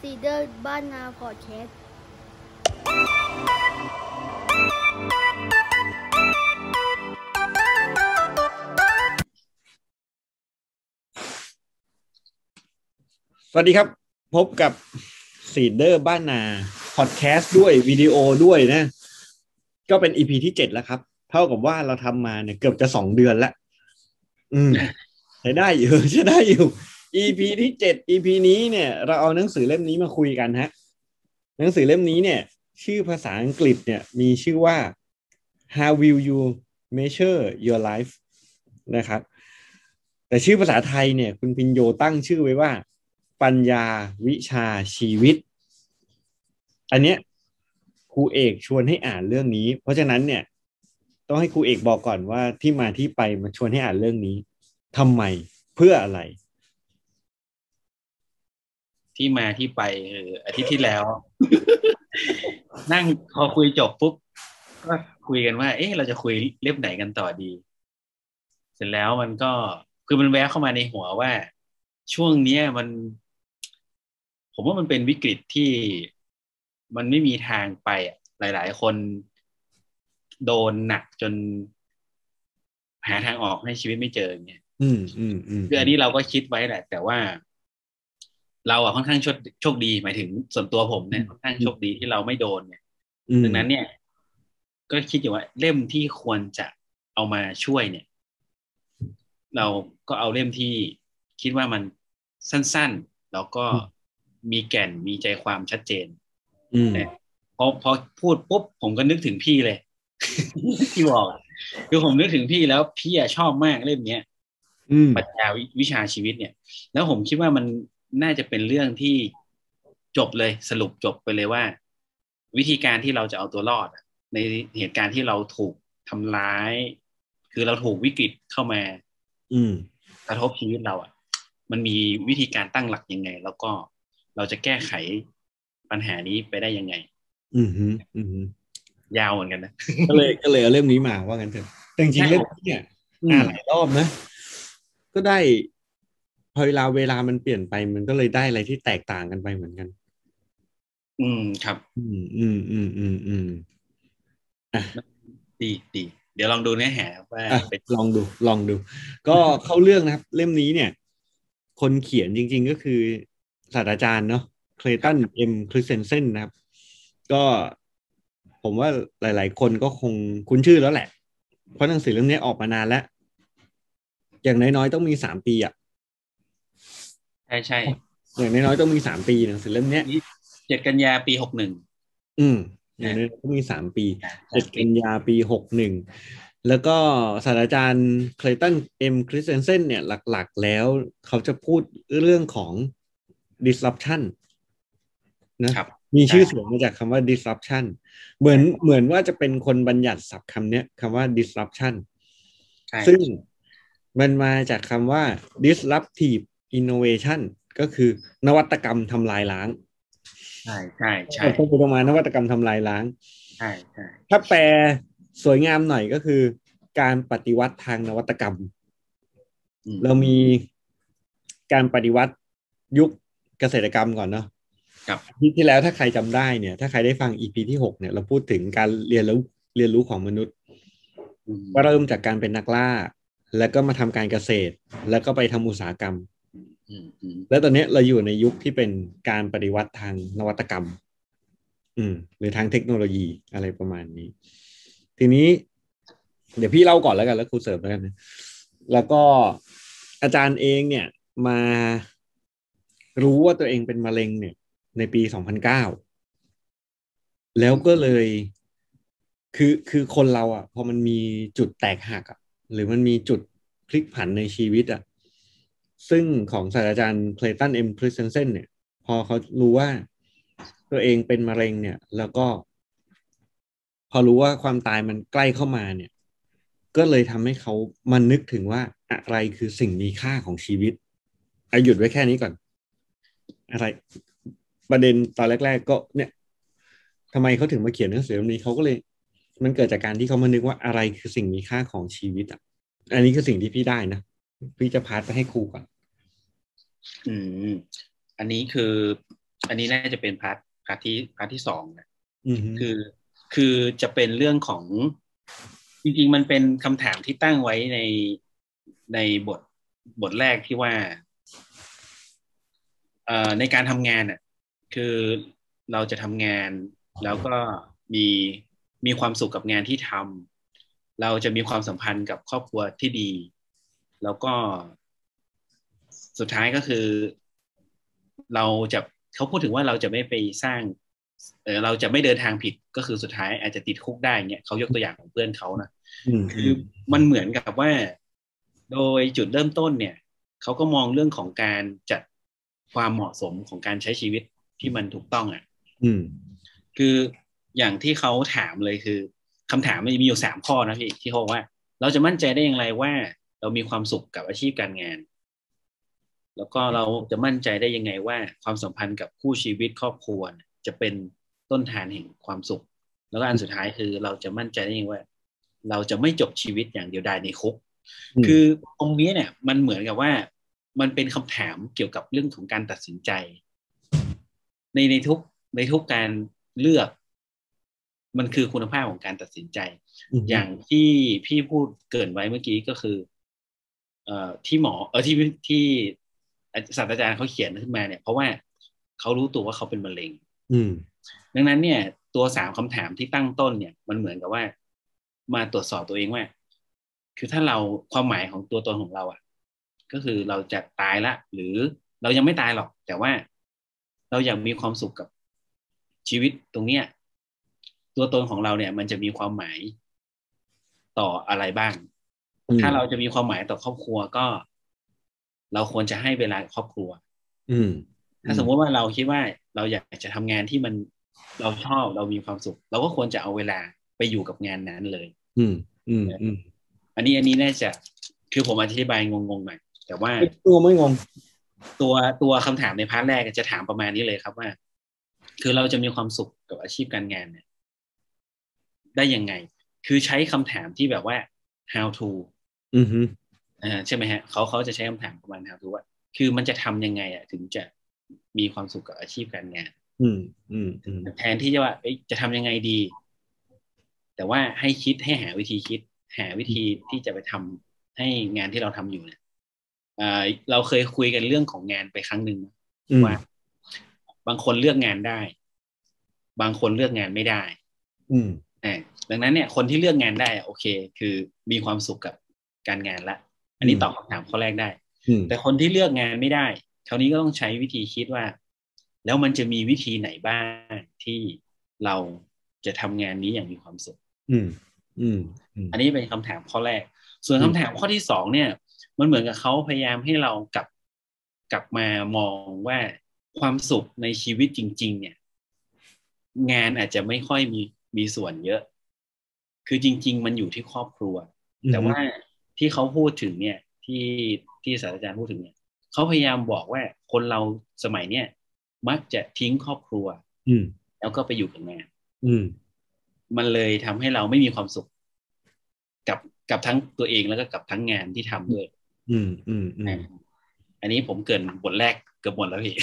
ซีเดอร์บ้านนาพอดแคสต์สวัสดีครับ พบกับซีเดอร์บ้านนาพอดแคสต์ด้วยวิดีโอด้วยนะ ก็เป็น EP ที่เจ็ดแล้วครับ เท่ากับว่าเราทำมาเนี่ยเกือบจะสองเดือนแล้ว อืมใช้ได้อยู่ใช้ได้อยู่ EP ที่เจ็ด EP นี้เนี่ยเราเอาหนังสือเล่มนี้มาคุยกันฮะ หนังสือเล่มนี้เนี่ย ชื่อภาษาอังกฤษเนี่ยมีชื่อว่า How will you measure your life นะครับ แต่ชื่อภาษาไทยเนี่ย คุณพินโยตั้งชื่อไว้ว่า ปัญญาวิชาชีวิต อันเนี้ยครูเอกชวนให้อ่านเรื่องนี้ เพราะฉะนั้นเนี่ย ต้องให้ครูเอกบอกก่อนว่าที่มาที่ไปมาชวนให้อ่านเรื่องนี้ทำไมเพื่ออะไร ที่มาที่ไปคืออาทิตย์ที่แล้ว นั่งพอคุยจบปุ๊บก็คุยกันว่า เอ๊ะเราจะคุยเล่มไหนกันต่อดี เสร็จแล้วมันก็คือมันแวะเข้ามาในหัวว่า ช่วงเนี้ยมัน ผมว่ามันเป็นวิกฤตที่มันไม่มีทางไปอะหลาย ๆ คนโดนหนักจน หาทางออกให้ชีวิตไม่เจออย่างเงี้ยอืมอืมอืมคืออันนี้เราก็คิดไว้แหละ แต่ว่า เราอะค่อนข้างโชคโชคดีหมายถึงส่วนตัวผมเนี่ยค่อนข้างโชคดีที่เราไม่โดนเนี่ยอืมดังนั้นเนี่ย ก็คิดอยู่ว่าเล่มที่ควรจะเอามาช่วยเนี่ย เราก็เอาเล่มที่คิดว่ามันสั้นๆ แล้วก็มีแก่นมีใจความชัดเจนอืมเนี่ยพอพอพูดปุ๊บผมก็นึกถึงพี่เลย ที่บอกอะคือผมนึกถึงพี่แล้วพี่อะชอบมากเล่มเนี้ยอืมปรัชญาวิวิชาชีวิตเนี่ย แล้วผมคิดว่ามัน น่าจะเป็นเรื่องที่จบเลยสรุปจบไปเลยว่า วิธีการที่เราจะเอาตัวรอดอะในเหตุการณ์ที่เราถูกทำร้าย คือเราถูกวิกฤตเข้ามา อืมกระทบชีวิตเราอะ มันมีวิธีการตั้งหลักยังไง แล้วก็เราจะแก้ไขปัญหานี้ไปได้ยังไง อืมฮึอืมฮึยาวเหมือนกันนะก็เลยก็เลยเอาเล่มนี้มาว่ากันเถอะแต่จริงๆเล่มนี้เนี่ยอ่านหลายรอบนะ ก็ได้ พอเวลาเวลามันเปลี่ยนไปมันก็เลยได้อะไรที่แตกต่างกันไปเหมือนกัน อืมครับ อืมอืมอืมอืมอืมดีดีเดี๋ยวลองดูเนื้อหาว่าอะเป็นลองดูลองดู ก็เข้าเรื่องนะครับ เล่มนี้เนี่ย คนเขียนจริง ๆก็คือศาสตราจารย์เนาะเคลตันเอ็มคริสเซนเซนนะครับ ก็ผมว่าหลาย ๆ คนก็คงคุ้นชื่อแล้วแหละ เพราะหนังสือเล่มนี้ออกมานานแล้ว อย่างน้อย ๆ ต้องมีสามปีอะ ใช่ใช่อย่างน้อยๆต้องมีสามปีหนังสือเล่มเนี้ยเจ็ดกันยาปีหกหนึ่งอืมอย่างน้อยๆต้องมีสามปีเจ็ดกันยาปีหกหนึ่งแล้วก็ศาสตราจารย์เคลตันเอ็มคริสเซนเซนเนี่ยหลักๆ แล้วเขาจะพูดเรื่องของ disruption นะครับมีชื่อเสียงมาจากคำว่า disruption เหมือนเหมือนว่าจะเป็นคนบัญญัติศัพท์คำเนี้ยคำว่า disruption ใช่ซึ่งมันมาจากคำว่า disruptive innovation ก็คือนวัตกรรมทำลายล้าง ใช่ใช่ใช่ตรงไปตรงมานวัตกรรมทำลายล้าง ใช่ใช่ถ้าแปลสวยงามหน่อยก็คือ การปฏิวัติทางนวัตกรรมอืมเรามีการปฏิวัติยุคเกษตรกรรมก่อนเนาะครับที่ที่แล้วถ้าใครจำได้เนี่ย ถ้าใครได้ฟัง EP ที่หกเนี่ยเราพูดถึงการเรียนรู้เรียนรู้ของมนุษย์อืมว่าเริ่มจากการเป็นนักล่า แล้วก็มาทำการเกษตร แล้วก็ไปทำอุตสาหกรรมอืมอืม แล้วตอนนี้เราอยู่ในยุคที่เป็นการปฏิวัติทางนวัตกรรม อืม หรือทางเทคโนโลยีอะไรประมาณนี้ ทีนี้ เดี๋ยวพี่เล่าก่อนแล้วกันแล้วครูเสริมแล้วกันนะแล้วก็อาจารย์เองเนี่ยมารู้ว่าตัวเองเป็นมะเร็งเนี่ย ในปีสองพันเก้าแล้วก็เลยคือคือคนเราอะ พอมันมีจุดแตกหักอะ หรือมันมีจุดพลิกผันในชีวิตอะ ซึ่งของศาสตราจารย์เคลตันเอ็มคริสเซนเซนเนี่ย พอเขารู้ว่าตัวเองเป็นมะเร็งเนี่ย แล้วก็ พอรู้ว่าความตายมันใกล้เข้ามาเนี่ย ก็เลยทำให้เขามันนึกถึงว่าอะไรคือสิ่งมีค่าของชีวิตอาหยุดไว้แค่นี้ก่อน อะไร ประเด็นตอนแรก ๆ ก็เนี่ยทำไมเขาถึงมาเขียนหนังสือเล่มนี้เขาก็เลย มันเกิดจากการที่เขามานึกว่าอะไรคือสิ่งมีค่าของชีวิตอะ อันนี้คือสิ่งที่พี่ได้นะ พี่จะ pass ไปให้ครูก่อน อืม อันนี้คือ อันนี้น่าจะเป็น part part ที่ part ที่สองนะอืมคือ คือจะเป็นเรื่องของ จริงๆ มันเป็นคำถามที่ตั้งไว้ในในบทบทแรกที่ว่าเอ่อในการทำงานอะ คือเราจะทำงานแล้วก็มีมีความสุขกับงานที่ทำเราจะมีความสัมพันธ์กับครอบครัวที่ดี แล้วก็สุดท้ายก็คือ เราจะเขาพูดถึงว่าเราจะไม่ไปสร้างเออเราจะไม่เดินทางผิดก็คือสุดท้ายอาจจะติดคุกได้เนี่ยเขายกตัวอย่างของเพื่อนเขานะอืมคือมันเหมือนกับว่า โดยจุดเริ่มต้นเนี่ยเขาก็มองเรื่องของการจัดความเหมาะสมของการใช้ชีวิตที่มันถูกต้องอะอืมคืออย่างที่เขาถามเลยคือคำถามมันมีอยู่สามข้อนะพี่ที่เขาบอกว่า เราจะมั่นใจได้อย่างไรว่า เรามีความสุขกับอาชีพการงาน แล้วก็เราจะมั่นใจได้ยังไงว่า ความสัมพันธ์กับคู่ชีวิตครอบครัวเนี่ยจะเป็นต้นทานแห่งความสุข แล้วก็อันสุดท้ายคือเราจะมั่นใจได้ยังไงว่า เราจะไม่จบชีวิตอย่างเดียวดายในคุกอืมคือตรงนี้เนี่ยมันเหมือนกับว่ามันเป็นคำถามเกี่ยวกับเรื่องของการตัดสินใจ ในในทุกในทุกการเลือก มันคือคุณภาพของการตัดสินใจมอย่างที่พี่พูดเกรินไว้เมื่อกี้ก็คือ เอ่อที่หมอเออที่ที่ศาสตราจารย์เขาเขียนขึ้นมาเนี่ย เพราะว่าเขารู้ตัวว่าเขาเป็นมะเร็ง อืม ดังนั้นเนี่ย ตัวสามคำถามที่ตั้งต้นเนี่ย มันเหมือนกับว่า มาตรวจสอบตัวเองว่า คือถ้าเราความหมายของตัวตนของเราอะ ก็คือเราจะตายละ หรือเรายังไม่ตายหรอก แต่ว่าเราอยากมีความสุขกับชีวิตตรงเนี้ย ตัวตนของเราเนี่ย มันจะมีความหมายต่ออะไรบ้างอืม ถ้าเราจะมีความหมายต่อครอบครัวก็ เราควรจะให้เวลากับครอบครัว อืม ถ้าสมมติว่าเราคิดว่าเราอยากจะทำงานที่มันเราชอบเรามีความสุข เราก็ควรจะเอาเวลาไปอยู่กับงานนั้นเลย อืม อืมอืมอันนี้อันนี้น่าจะคือผมอธิบายงงๆหน่อยแต่ว่าไม่งงไม่งง ตัวตัวคำถามใน part แรกจะถามประมาณนี้เลยครับว่า คือเราจะมีความสุขกับอาชีพการงานเนี่ย ได้ยังไง คือใช้คำถามที่แบบว่า how to อือฮึอ่าใช่ไหมฮะเขาเขาจะใช้คำถามประมาณ how to ว่า คือมันจะทำยังไงอะถึงจะมีความสุขกับอาชีพการงานอืมอืมอืมแทนที่จะว่าเอ๊ะจะทำยังไงดี แต่ว่าให้คิดให้หาวิธีคิด หาวิธีที่จะไปทำให้งานที่เราทำอยู่เนี่ยเอ่อเราเคยคุยกันเรื่องของงานไปครั้งหนึ่งอืมว่า บางคนเลือกงานได้ บางคนเลือกงานไม่ได้ อืมอ่าดังนั้นเนี่ย คนที่เลือกงานได้อะโอเค คือมีความสุขกับ การงานละ อันนี้อืมตอบคำถามข้อแรกได้อืมแต่คนที่เลือกงานไม่ได้คราวนี้ก็ต้องใช้วิธีคิดว่า แล้วมันจะมีวิธีไหนบ้างที่เราจะทำงานนี้อย่างมีความสุข อืม อืมอืมอันนี้เป็นคำถามข้อแรก ส่วนคำถามข้อที่สองเนี่ย มันเหมือนกับเขาพยายามให้เรากลับกลับมามองว่าความสุขในชีวิตจริง ๆ เนี่ย งานอาจจะไม่ค่อยมีมีส่วนเยอะ คือจริง ๆ มันอยู่ที่ครอบครัว แต่ว่า ที่เขาพูดถึงเนี่ยที่ที่ศาสตราจารย์พูดถึงเนี่ยเขาพยายามบอกว่าคนเราสมัยเนี้ยมักจะทิ้งครอบครัว อืมแล้วก็ไปอยู่กับงานอืมมันเลยทำให้เราไม่มีความสุข กับกับทั้งตัวเองแล้วก็กับทั้งงานที่ทำด้วย อืมอืมอืมอันนี้ผมเกรินบทแรกเกือบหมดแล้วพี่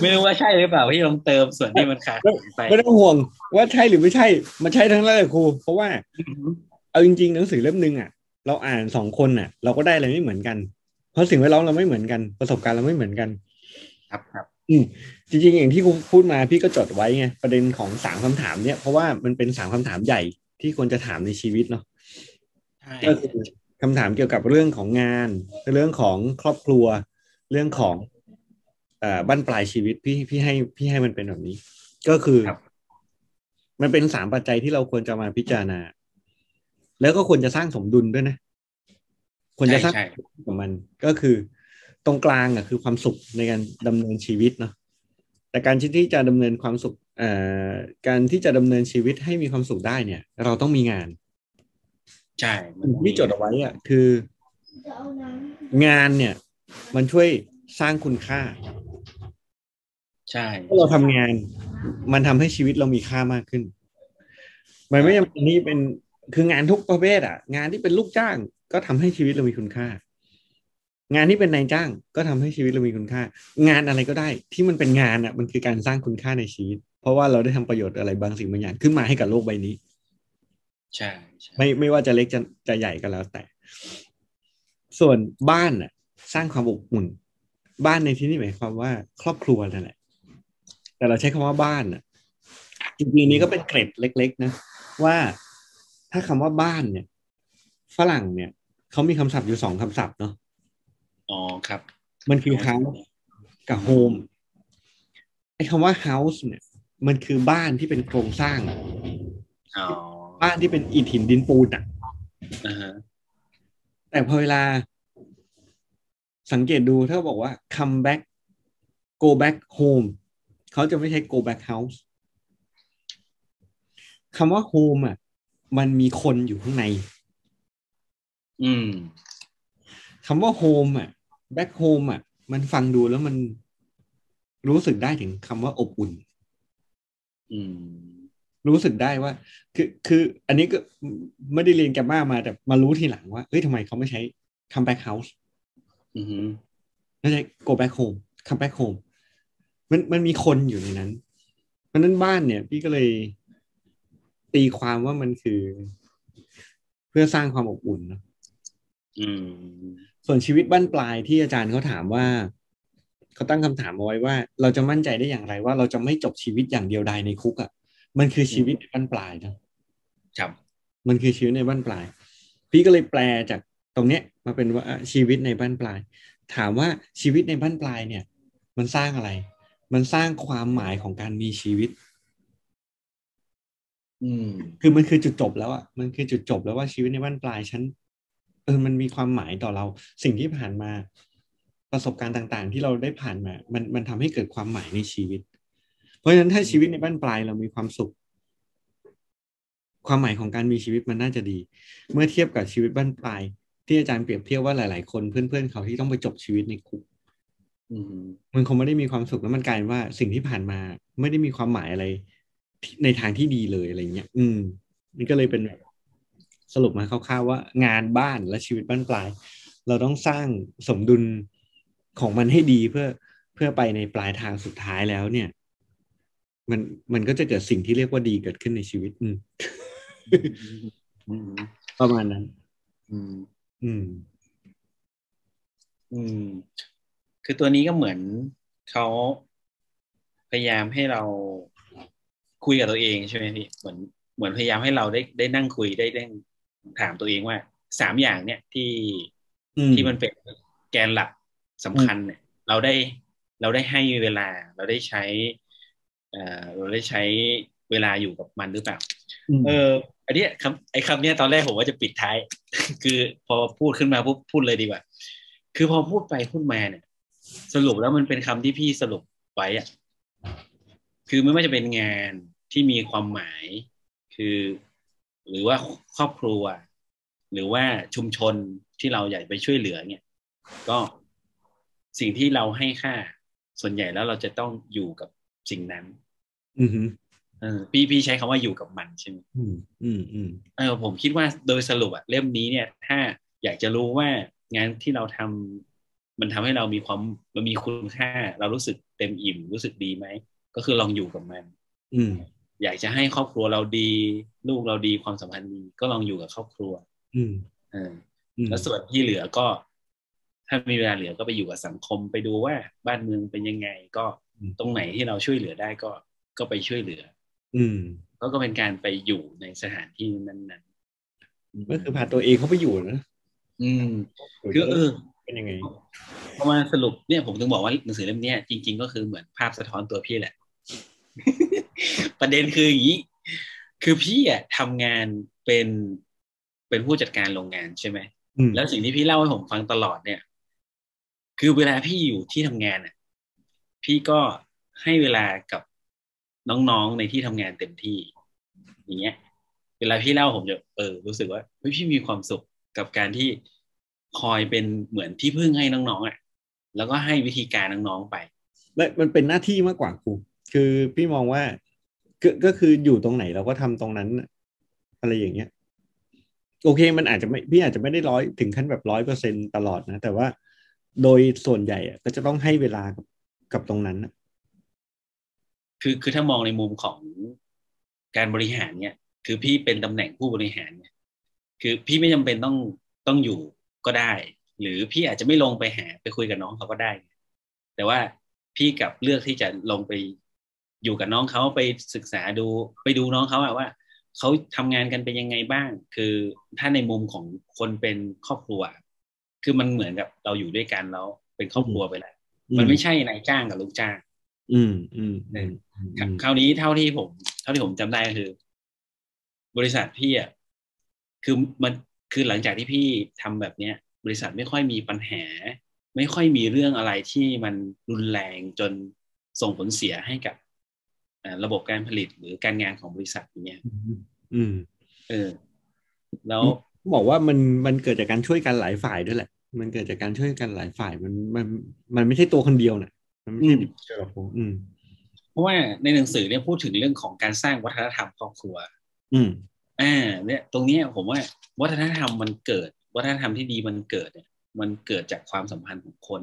ไม่รู้ว่าใช่หรือเปล่าพี่ลองเติมส่วนที่มันขาดหายไปไม่ต้องห่วง ว่าใช่หรือไม่ใช่ มันใช่ทั้งนั้นเลยครู เพราะว่า เอาจริงๆหนังสือเล่มหนึ่งอะ เราอ่านสองคนอะ เราก็ได้อะไรไม่เหมือนกัน เพราะสิ่งแวดล้อมเราไม่เหมือนกัน ประสบการณ์เราไม่เหมือนกัน ครับครับอืมจริงๆอย่างที่ครูพูดมาพี่ก็จดไว้ไงประเด็นของสามคำถามเนี่ยเพราะว่ามันเป็นสามคำถามใหญ่ที่ควรจะถามในชีวิตเนาะใช่ก็คือคำถามเกี่ยวกับเรื่องของงาน เรื่องของครอบครัว เรื่องของเอ่อ บั้นปลายชีวิตพี่พี่ให้พี่ให้มันเป็นแบบนี้ ก็คือครับมันเป็นสามปัจจัยที่เราควรจะมาพิจารณา แล้วก็ควรจะสร้างสมดุลด้วยนะควรจะสร้างใช่กับมันก็คือ ตรงกลางอะคือความสุขในการดำเนินชีวิตเนาะแต่การที่จะดำเนินความสุขเอ่อการที่จะดำเนินชีวิตให้มีความสุขได้เนี่ย เราต้องมีงานใช่มันต้องมีที่จดเอาไว้อะคือ งานเนี่ย มันช่วยสร้างคุณค่า ใช่ถ้าเราทำงาน มันทำให้ชีวิตเรามีค่ามากขึ้น มันไม่จำเป็นนี่เป็นคืองานทุกประเภทอะ งานที่เป็นลูกจ้าง ก็ทำให้ชีวิตเรามีคุณค่า งานที่เป็นนายจ้าง ก็ทำให้ชีวิตเรามีคุณค่า งานอะไรก็ได้ ที่มันเป็นงานอะ มันคือการสร้างคุณค่าในชีวิต เพราะว่าเราได้ทำประโยชน์อะไรบางสิ่งบางอย่างขึ้นมาให้กับโลกใบนี้ใช่ใช่ไม่ไม่ว่าจะเล็กจะจะใหญ่ก็แล้วแต่ ส่วนบ้านน่ะ สร้างความอบอุ่น บ้านในที่นี้หมายความว่า ครอบครัวนั่นแหละ แต่เราใช้คำว่าบ้านน่ะจริงๆนี้ก็เป็นเกร็ดเล็ก ๆ นะ ว่าถ้าคำว่าบ้านเนี่ย ฝรั่งเนี่ยเขามีคำศัพท์อยู่สองคำศัพท์เนาะอ๋อครับ มันคือ house กับ home ไอ้คำว่า house เนี่ย มันคือบ้านที่เป็นโครงสร้างอ๋อบ้านที่เป็นอิฐหินดินปูนอะอ่าฮะแต่พอเวลา สังเกตดูถ้าบอกว่า come back go back home เขาจะไม่ใช้ go back house คำว่า home อะ มันมีคนอยู่ข้างใน อืมคำว่า home อะ back home อะ มันฟังดูแล้วมันรู้สึกได้ถึงคำว่าอบอุ่น อืม รู้สึกได้ว่า คือคือ อันนี้ก็ไม่ได้เรียนแกมมามาแต่มารู้ทีหลังว่าเฮ้ยทำไมเขาไม่ใช้ come back house อือฮึไม่ใช่ go back home come back home มันมันมีคนอยู่ในนั้น เพราะฉะนั้นบ้านเนี่ย พี่ก็เลยตีความว่ามันคือ เพื่อสร้างความอบอุ่นเนอะอืมส่วนชีวิตบ้านปลายที่อาจารย์เขาถามว่าเขาตั้งคำถามเอาไว้ว่า เราจะมั่นใจได้อย่างไรว่าเราจะไม่จบชีวิตอย่างเดียวดายในคุกอะ่ะ มันคือชีวิตในบ้านปลายเนอะครับ มันคือชีวิตในบ้านปลาย พี่ก็เลยแปลจากตรงเนี้ย มาเป็นว่าอะชีวิตในบ้านปลาย ถามว่าชีวิตในบ้านปลายเนี่ย มันสร้างอะไร มันสร้างความหมายของการมีชีวิต อืม คือมันคือจุดจบแล้วอะมันคือจุดจบแล้วว่าชีวิตในบ้านปลายฉันเออมันมีความหมายต่อเรา สิ่งที่ผ่านมาประสบการณ์ต่างๆ ที่เราได้ผ่านมา มันมันทำให้เกิดความหมายในชีวิต เพราะฉะนั้นถ้าชีวิตในบ้านปลายเรามีความสุข ความหมายของการมีชีวิตมันน่าจะดี เมื่อเทียบกับชีวิตบ้านปลาย ที่อาจารย์เปรียบเทียบว่าหลาย ๆ คนเพื่อนๆเขาที่ต้องไปจบชีวิตในคุกอื มมันคงไม่ได้มีความสุขแล้วมันกลายเป็นว่าสิ่งที่ผ่านมาไม่ได้มีความหมายอะไรที่ในทางที่ดีเลยอะไรเงี้ย อืมนี่ก็เลยเป็นแบบสรุปมาคร่าวๆว่า งานบ้านและชีวิตบ้านปลาย เราต้องสร้างสมดุลของมันให้ดีเพื่อเพื่อไปในปลายทางสุดท้ายแล้วเนี่ย มันมันก็จะเกิดสิ่งที่เรียกว่าดีเกิดขึ้นในชีวิต อืมอืมประมาณนั้น อืม อืม อืม คือตัวนี้ก็เหมือนเขาพยายามให้เราคุยกับตัวเองใช่ไหมพี่เหมือนเหมือนพยายามให้เราได้ได้นั่งคุยได้ได้ถามตัวเองว่าสามอย่างเนี่ยที่อืมที่มันเป็นแกนหลักสำคัญเนี่ย เราได้เราได้ให้เวลา เราได้ใช้เอ่อเราได้ใช้เวลาอยู่กับมันหรือเปล่าอืมเอออันเนี้ยคำไอ้คำเนี้ยตอนแรกผมว่าจะปิดท้าย คือพอพูดขึ้นมาปุ๊บพูดเลยดีกว่า คือพอพูดไปพูดมาเนี่ย สรุปแล้วมันเป็นคำที่พี่สรุปไว้อะคือไม่ว่าจะเป็นงานที่มีความหมาย คือ หรือว่าครอบครัว หรือว่าชุมชนที่เราอยากไปช่วยเหลือเนี่ย ก็สิ่งที่เราให้ค่า ส่วนใหญ่แล้วเราจะต้องอยู่กับสิ่งนั้น อืมอืมเออพี่พี่ใช้คำว่าอยู่กับมันใช่ไหมอืมอืมอืมเออผมคิดว่าโดยสรุปอะเล่มนี้เนี่ย ถ้าอยากจะรู้ว่างานที่เราทำ มันทำให้เรามีความมันมีคุณค่า เรารู้สึกเต็มอิ่มรู้สึกดีไหมก็คือลองอยู่กับมัน อืมอยากจะให้ครอบครัวเราดี ลูกเราดีความสัมพันธ์ดีก็ลองอยู่กับครอบครัว อืมเอออืมแล้วส่วนที่เหลือก็ ถ้ามีเวลาเหลือก็ไปอยู่กับสังคมไปดูว่าบ้านเมืองเป็นยังไง ก็ตรงไหนที่เราช่วยเหลือได้ก็ก็ไปช่วยเหลือ อืมก็ก็เป็นการไปอยู่ในสถานที่นั้นๆก็คือพาตัวเองเข้าไปอยู่นะอืมคือเออ เป็นยังไงพอมาสรุปเนี่ยผมถึงบอกว่าหนังสือเล่มเนี้ยจริง ๆ ก็คือเหมือนภาพสะท้อนตัวพี่แหละ ประเด็นคืออย่างนี้ คือพี่อะทำงานเป็นเป็นผู้จัดการโรงงานใช่ไหมอืมแล้วสิ่งที่พี่เล่าให้ผมฟังตลอดเนี่ย คือเวลาพี่อยู่ที่ทำงานอะ พี่ก็ให้เวลากับน้องๆในที่ทำงานเต็มที่ อย่างเงี้ย เวลาพี่เล่าผมจะเออ รู้สึกว่าเฮ้ยพี่มีความสุขกับการที่ คอยเป็นเหมือนที่พึ่งให้น้องๆอะแล้วก็ให้วิธีการน้องๆไปและมันเป็นหน้าที่มากกว่าครูคือพี่มองว่าก็ก็คืออยู่ตรงไหนเราก็ทำตรงนั้นน่ะอะไรอย่างเงี้ย โอเค มันอาจจะไม่พี่อาจจะไม่ได้ร้อยถึงขั้นแบบร้อยเปอร์เซ็นตลอดนะ แต่ว่าโดยส่วนใหญ่อะก็จะต้องให้เวลากับกับตรงนั้นอะคือคือถ้ามองในมุมของการบริหารเนี่ย คือพี่เป็นตำแหน่งผู้บริหารเนี่ย คือพี่ไม่จำเป็นต้องต้องอยู่ ก็ได้ หรือพี่อาจจะไม่ลงไปหาไปคุยกับน้องเขาก็ได้ แต่ว่าพี่กลับเลือกที่จะลงไปอยู่กับน้องเขาไปศึกษาดูไปดูน้องเขาอะว่าเขาทำงานกันเป็นยังไงบ้าง คือถ้าในมุมของคนเป็นครอบครัว คือมันเหมือนกับเราอยู่ด้วยกันแล้วเป็นครอบครัวไปแล้วมันไม่ใช่นายจ้างกับลูกจ้าง อืมอืมอืมครับคราวนี้เท่าที่ผม เท่าที่ผมจำได้ก็คือ บริษัทพี่อะคือมัน คือหลังจากที่พี่ทำแบบเนี้ย บริษัทไม่ค่อยมีปัญหา ไม่ค่อยมีเรื่องอะไรที่มันรุนแรงจนส่งผลเสียให้กับอ่าระบบการผลิตหรือการงานของบริษัทอย่างเงี้ยอืม เออ แล้วบอกว่ามันมันเกิดจากการช่วยกันหลายฝ่ายด้วยแหละ มันเกิดจากการช่วยกันหลายฝ่าย มันมันมันไม่ใช่ตัวคนเดียวนะมันไม่ใช่เดียวหรอกผมอืม เพราะว่าในหนังสือเนี่ยพูดถึงเรื่องของการสร้างวัฒนธรรมครอบครัว อืม อ่าเนี่ยตรงเนี้ยผมว่าวัฒนธรรมมันเกิด วัฒนธรรมที่ดีมันเกิดเนี่ยมันเกิดจากความสัมพันธ์ของคน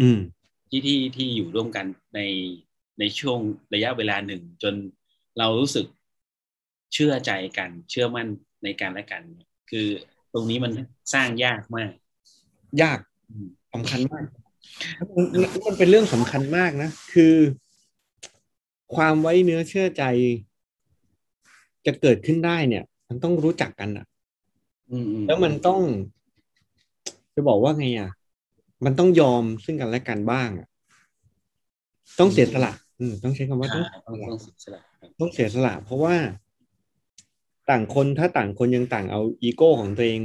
อืมที่ที่ที่อยู่ร่วมกันในในช่วงระยะเวลาหนึ่ง จนเรารู้สึกเชื่อใจกัน เชื่อมั่นในการและกัน คือตรงนี้มันสร้างยากมาก ยากสำคัญมากมันมันเป็นเรื่องสำคัญมากนะ คือ ความไว้เนื้อเชื่อใจ จะเกิดขึ้นได้เนี่ย มันต้องรู้จักกันอะอืมอืมแล้วมันต้อง จะบอกว่าไงอะ มันต้องยอมซึ่งกันและกันบ้างอะต้องเสียสละอืมต้องใช้คำว่าต้องอ่าต้องต้องเสียสละครับต้องเสียสละเพราะว่า ต่างคนถ้าต่างคนยังต่างเอาอีโก้ของตัวเอง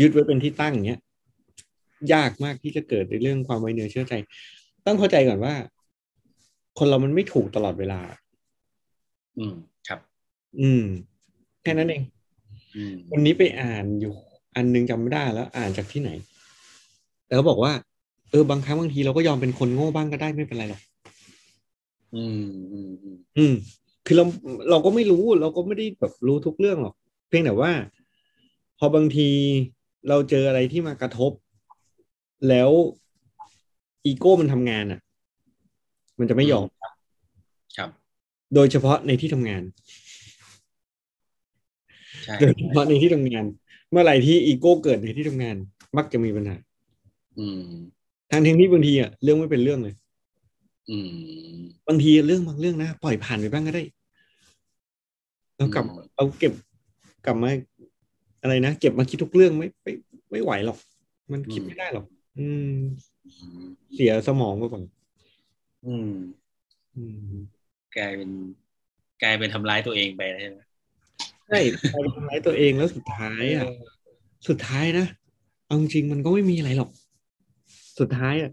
ยึดไว้เป็นที่ตั้งอย่างเงี้ยยากมากที่จะเกิดในเรื่องความไว้เนื้อเชื่อใจ ต้องเข้าใจก่อนว่า คนเรามันไม่ถูกตลอดเวลา อืมครับ อืม แค่นั้นเองอืมวันนี้ไปอ่านอยู่ อันนึงจำไม่ได้แล้ว อ่านจากที่ไหน แต่เขาบอกว่า เออบางครั้งบางทีเราก็ยอมเป็นคนโง่บ้างก็ได้ไม่เป็นไรหรอกอืมอืมอืมอืมคือเราเราก็ไม่รู้เราก็ไม่ได้แบบรู้ทุกเรื่องหรอก เพียงแต่ว่า พอบางทีเราเจออะไรที่มากระทบ แล้วอีโก้มันทำงานอะ มันจะไม่ยอมครับ โดยเฉพาะในที่ทำงานใช่ โดยเฉพาะในที่ทำงาน เมื่อไหร่ที่อีโก้เกิดในที่ทำงาน มักจะมีปัญหา อืมทางที่บางทีอะเรื่องไม่เป็นเรื่องเลย อืม บางทีเรื่องบางเรื่องนะปล่อยผ่านไปบ้างก็ได้เรากลับอืมเอาเก็บกลับมาอะไรนะเก็บมาคิดทุกเรื่องไม่ไม่ไม่ไหวหรอก มันคิดไม่ได้หรอก อืมอืมเสียสมองไปก่อนอืม อืม กลายเป็นกลายเป็นทำร้ายตัวเองไปใช่ไหมใช่ไปทำร้ายตัวเองแล้วสุดท้ายอะ สุดท้ายนะเอาจริงๆมันก็ไม่มีอะไรหรอก สุดท้ายอะ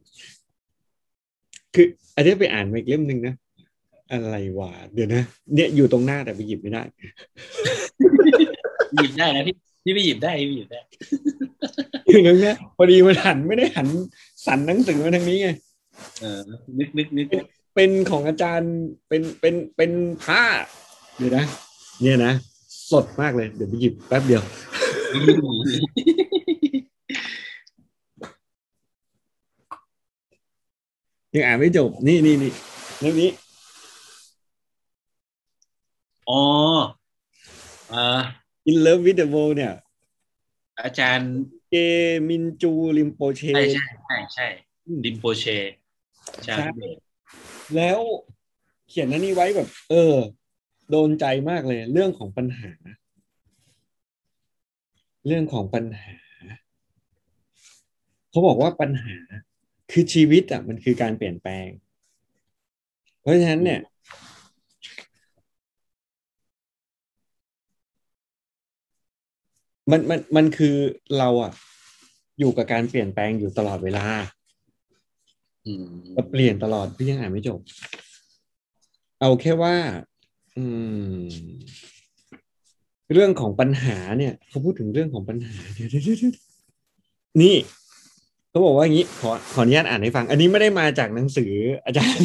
คืออันนี้ไปอ่านมาอีกเล่มหนึ่งนะอะไรวะเดี๋ยวนะเนี่ยอยู่ตรงหน้าแต่ไปหยิบไม่ได้ หยิบได้นะพี่พี่ไปหยิบได้พี่หยิบได้อยู่ตรงหน้าพอดีมันหันไม่ได้หันสันหนังสือมาทางนี้ไงเออนึกนึกนึกเป็นของอาจารย์เป็นเป็นเป็นผ้าเดี๋ยวนะเนี่ยนะ สดมากเลย เดี๋ยวไปหยิบแป๊บเดียว ยังอ่านไม่จบ นี่นี่นี่เรื่องนี้อ๋อเอ่อ In Love with the World เนี่ย อาจารย์เกมินจูริมโปเช ใช่ใช่ใช่ใช่ดิมโปเชใช่ใช่แล้วเขียนอันนี้ไว้แบบ เออ โดนใจมากเลยเรื่องของปัญหา เรื่องของปัญหา เขาบอกว่าปัญหาคือชีวิตอะมันคือการเปลี่ยนแปลง เพราะฉะนั้นเนี่ย มันมันมันคือเราอะ อยู่กับการเปลี่ยนแปลงอยู่ตลอดเวลาอืมเราเปลี่ยนตลอดพี่ยังอ่านไม่จบ เอาแค่ว่า อืม เรื่องของปัญหาเนี่ยเขาพูดถึงเรื่องของปัญหาเดี๋ยวเดี๋ยวเดี๋ยวเดี๋ยวนี่เขาบอกว่าอย่างนี้ขอขออนุญาตอ่านให้ฟัง อันนี้ไม่ได้มาจากหนังสือ อาจารย์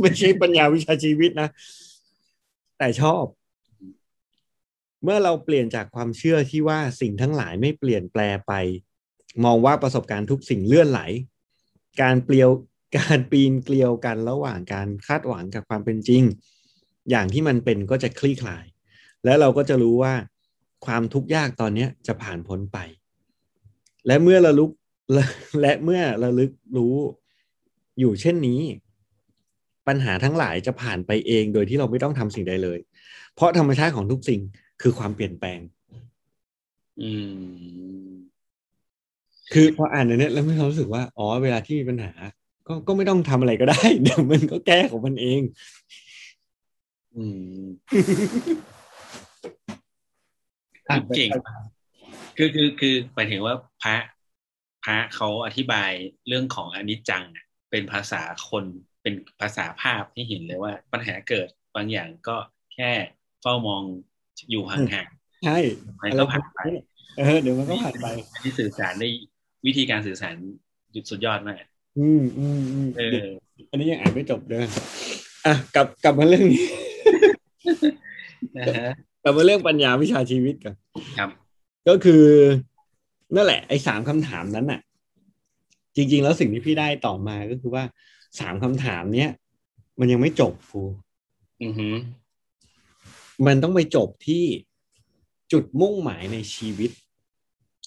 ไม่ใช่ปัญญาวิชาชีวิตนะ แต่ชอบ เมื่อเราเปลี่ยนจากความเชื่อที่ว่าสิ่งทั้งหลายไม่เปลี่ยนแปลไป มองว่าประสบการณ์ทุกสิ่งเลื่อนไหล การเปลียวการปีนเกลียวกันระหว่างการคาดหวังกับความเป็นจริง อย่างที่มันเป็นก็จะคลี่คลาย และเราก็จะรู้ว่าความทุกข์ยากตอนเนี้ยจะผ่านพ้นไป และเมื่อระลึกและและเมื่อระลึกรู้อยู่เช่นนี้ ปัญหาทั้งหลายจะผ่านไปเองโดยที่เราไม่ต้องทำสิ่งใดเลย เพราะธรรมชาติของทุกสิ่งคือความเปลี่ยนแปลง อืม คือพออ่านอันเนี้ยแล้วมีความรู้สึกว่า อ๋อ เวลาที่มีปัญหา ก็ก็ไม่ต้องทำอะไรก็ได้ เดี๋ยวมันก็แก้ของมันเองอืมอะ เก่งคือคือคือหมายถึงว่าพระพระเขาอธิบายเรื่องของอนิจจังอะเป็นภาษาคนเป็นภาษาภาพให้เห็นเลยว่า ปัญหาเกิดบางอย่างก็แค่เฝ้ามองอยู่ห่างใช่ๆมันก็ผ่านไปเออเดี๋ยวมันก็ผ่านไปอันที่สื่อสารได้วิธีการสื่อสารสุดยอดมากอืมอืมอืมเออ อันนี้ยังอ่านไม่จบเด้ออะกลับกลับมาเรื่องนี้นะฮะ กลับมาเรื่องปัญญาวิชาชีวิตกันครับ ก็คือนั่นแหละ ไอ้สามคำถามนั้นน่ะ จริง ๆ แล้วสิ่งที่พี่ได้ต่อมาก็คือว่าสามคำถามเนี้ยมันยังไม่จบครูอือหือ มันต้องไปจบที่จุดมุ่งหมายในชีวิต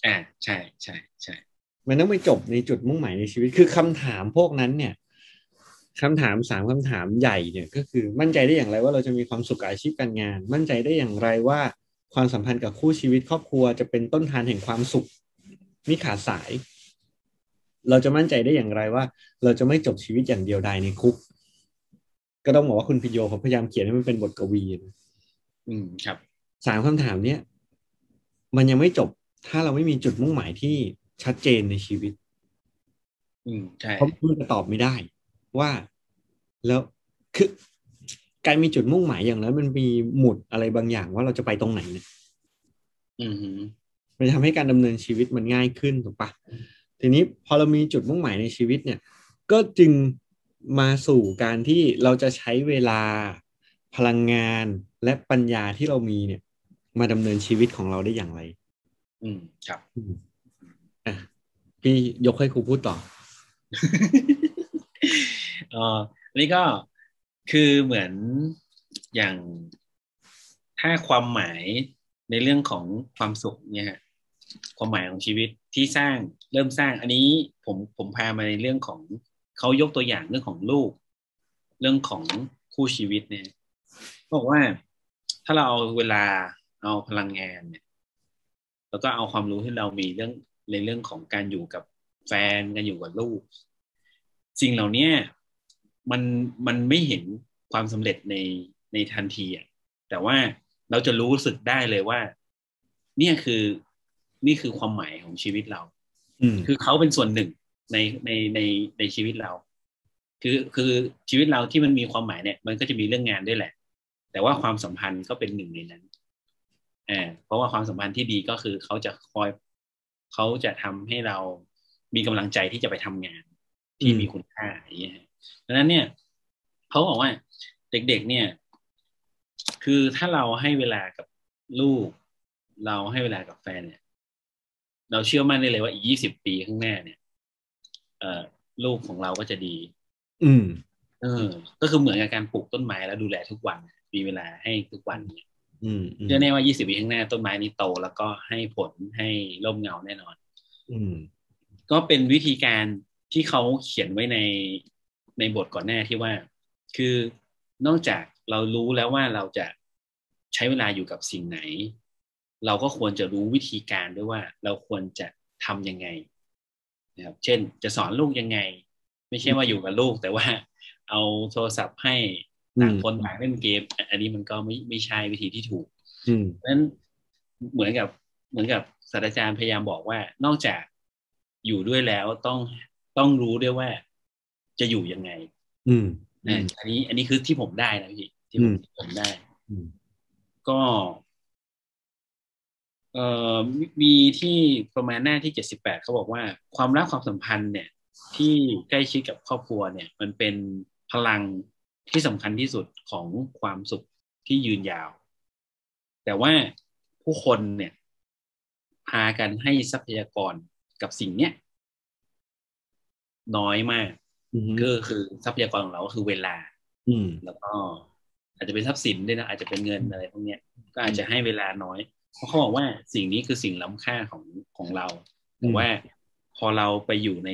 อ่าใช่ใช่ใช่มันต้องไปจบในจุดมุ่งหมายในชีวิต คือคำถามพวกนั้นเนี่ย คำถามสามคำถามใหญ่เนี่ยก็คือมั่นใจได้อย่างไรว่าเราจะมีความสุขกับอาชีพการงาน มั่นใจได้อย่างไรว่าความสัมพันธ์กับคู่ชีวิตครอบครัวจะเป็นต้นทานแห่งความสุขมิขาดสาย เราจะมั่นใจได้อย่างไรว่า เราจะไม่จบชีวิตอย่างเดียวดายในคุก ก็ต้องบอกว่าคุณพิโยเขาพยายามเขียนให้มันเป็นบทกวีนะอืมครับสามคำถามเนี้ยมันยังไม่จบถ้าเราไม่มีจุดมุ่งหมายที่ชัดเจนในชีวิต อืมใช่เพราะมันจะตอบไม่ได้ ว่าแล้วคือการมีจุดมุ่งหมายอย่างนั้นมันมีหมุดอะไรบางอย่างว่าเราจะไปตรงไหนเนี่ยอือหือมันจะทำให้การดำเนินชีวิตมันง่ายขึ้นถูกปะทีนี้พอเรามีจุดมุ่งหมายในชีวิตเนี่ย ก็จึงมาสู่การที่เราจะใช้เวลาพลังงานและปัญญาที่เรามีเนี่ย มาดำเนินชีวิตของเราได้อย่างไร อืมครับอืมอะพี่ยกให้ครูพูดต่อ เอออันนี้ก็คือเหมือนอย่างถ้าความหมายในเรื่องของความสุขเนี่ยฮะความหมายของชีวิตที่สร้างเริ่มสร้างอันนี้ผมผมพามาในเรื่องของเขายกตัวอย่างเรื่องของลูก เรื่องของคู่ชีวิตเนี่ยบอกว่าถ้าเราเอาเวลาเอาพลังงานเนี่ยแล้วก็เอาความรู้ที่เรามีเรื่องในเรื่องของการอยู่กับแฟนการอยู่กับลูก สิ่งเหล่านี้ มันมันไม่เห็นความสำเร็จในในทันทีอะแต่ว่าเราจะรู้สึกได้เลยว่า เนี่ยคือนี่คือความหมายของชีวิตเราอืมคือเขาเป็นส่วนหนึ่งในในในในชีวิตเรา คือคือชีวิตเราที่มันมีความหมายเนี่ย มันก็จะมีเรื่องงานด้วยแหละ แต่ว่าความสัมพันธ์ก็เป็นหนึ่งในนั้นอ่าเพราะว่าความสัมพันธ์ที่ดีก็คือเขาจะคอยเขาจะทำให้เรามีกำลังใจที่จะไปทำงานที่มีคุณค่าอย่างเงี้ยฮะ ดังนั้นเนี่ยเขาบอกว่าเด็กๆเนี่ย คือถ้าเราให้เวลากับลูก เราให้เวลากับแฟนเนี่ย เราเชื่อมั่นได้เลยว่าอีกยี่สิบปีข้างหน้าเนี่ย เอ่อลูกของเราก็จะดี อืม เออ ก็คือเหมือนกับการปลูกต้นไม้แล้วดูแลทุกวัน มีเวลาให้ทุกวันเนี่ยอืมอืมเชื่อแน่ว่ายี่สิบปีข้างหน้าต้นไม้นี้โตแล้วก็ให้ผลให้ร่มเงาแน่นอน อืมก็เป็นวิธีการที่เขาเขียนไว้ใน ในบทก่อนหน้าที่ว่า คือนอกจากเรารู้แล้วว่าเราจะใช้เวลาอยู่กับสิ่งไหน เราก็ควรจะรู้วิธีการด้วยว่า เราควรจะทำยังไงนะครับ เช่น จะสอนลูกยังไง ไม่ใช่ว่าอยู่กับลูก แต่ว่าเอาโทรศัพท์ให้ต่างคนต่างเล่นเกม อันนี้มันก็ไม่ไม่ใช่วิธีที่ถูกอืมเพราะฉะนั้นเหมือนกับเหมือนกับศาสตราจารย์พยายามบอกว่า นอกจากอยู่ด้วยแล้วต้องต้องรู้ด้วยว่า จะอยู่ยังไง อืมนะอันนี้ อันนี้คือที่ผมได้นะพี่ที่ผมอืมที่ผมได้อืมก็เอ่อมีมีที่ประมาณหน้าที่เจ็ดสิบแปดเขาบอกว่า ความรักความสัมพันธ์เนี่ย ที่ใกล้ชิดกับครอบครัวเนี่ย มันเป็นพลังที่สำคัญที่สุดของความสุขที่ยืนยาว แต่ว่าผู้คนเนี่ย พากันให้ทรัพยากรกับสิ่งเนี้ยน้อยมากอืม ก็คือทรัพยากรของเราก็คือเวลา อืมแล้วก็ อาจจะเป็นทรัพย์สินด้วยนะอาจจะเป็นเงินอะไรพวกเนี้ยก็อาจจะให้เวลาน้อย เพราะเขาบอกว่าสิ่งนี้คือสิ่งล้ำค่าของของเราแต่ว่าพอเราไปอยู่ใน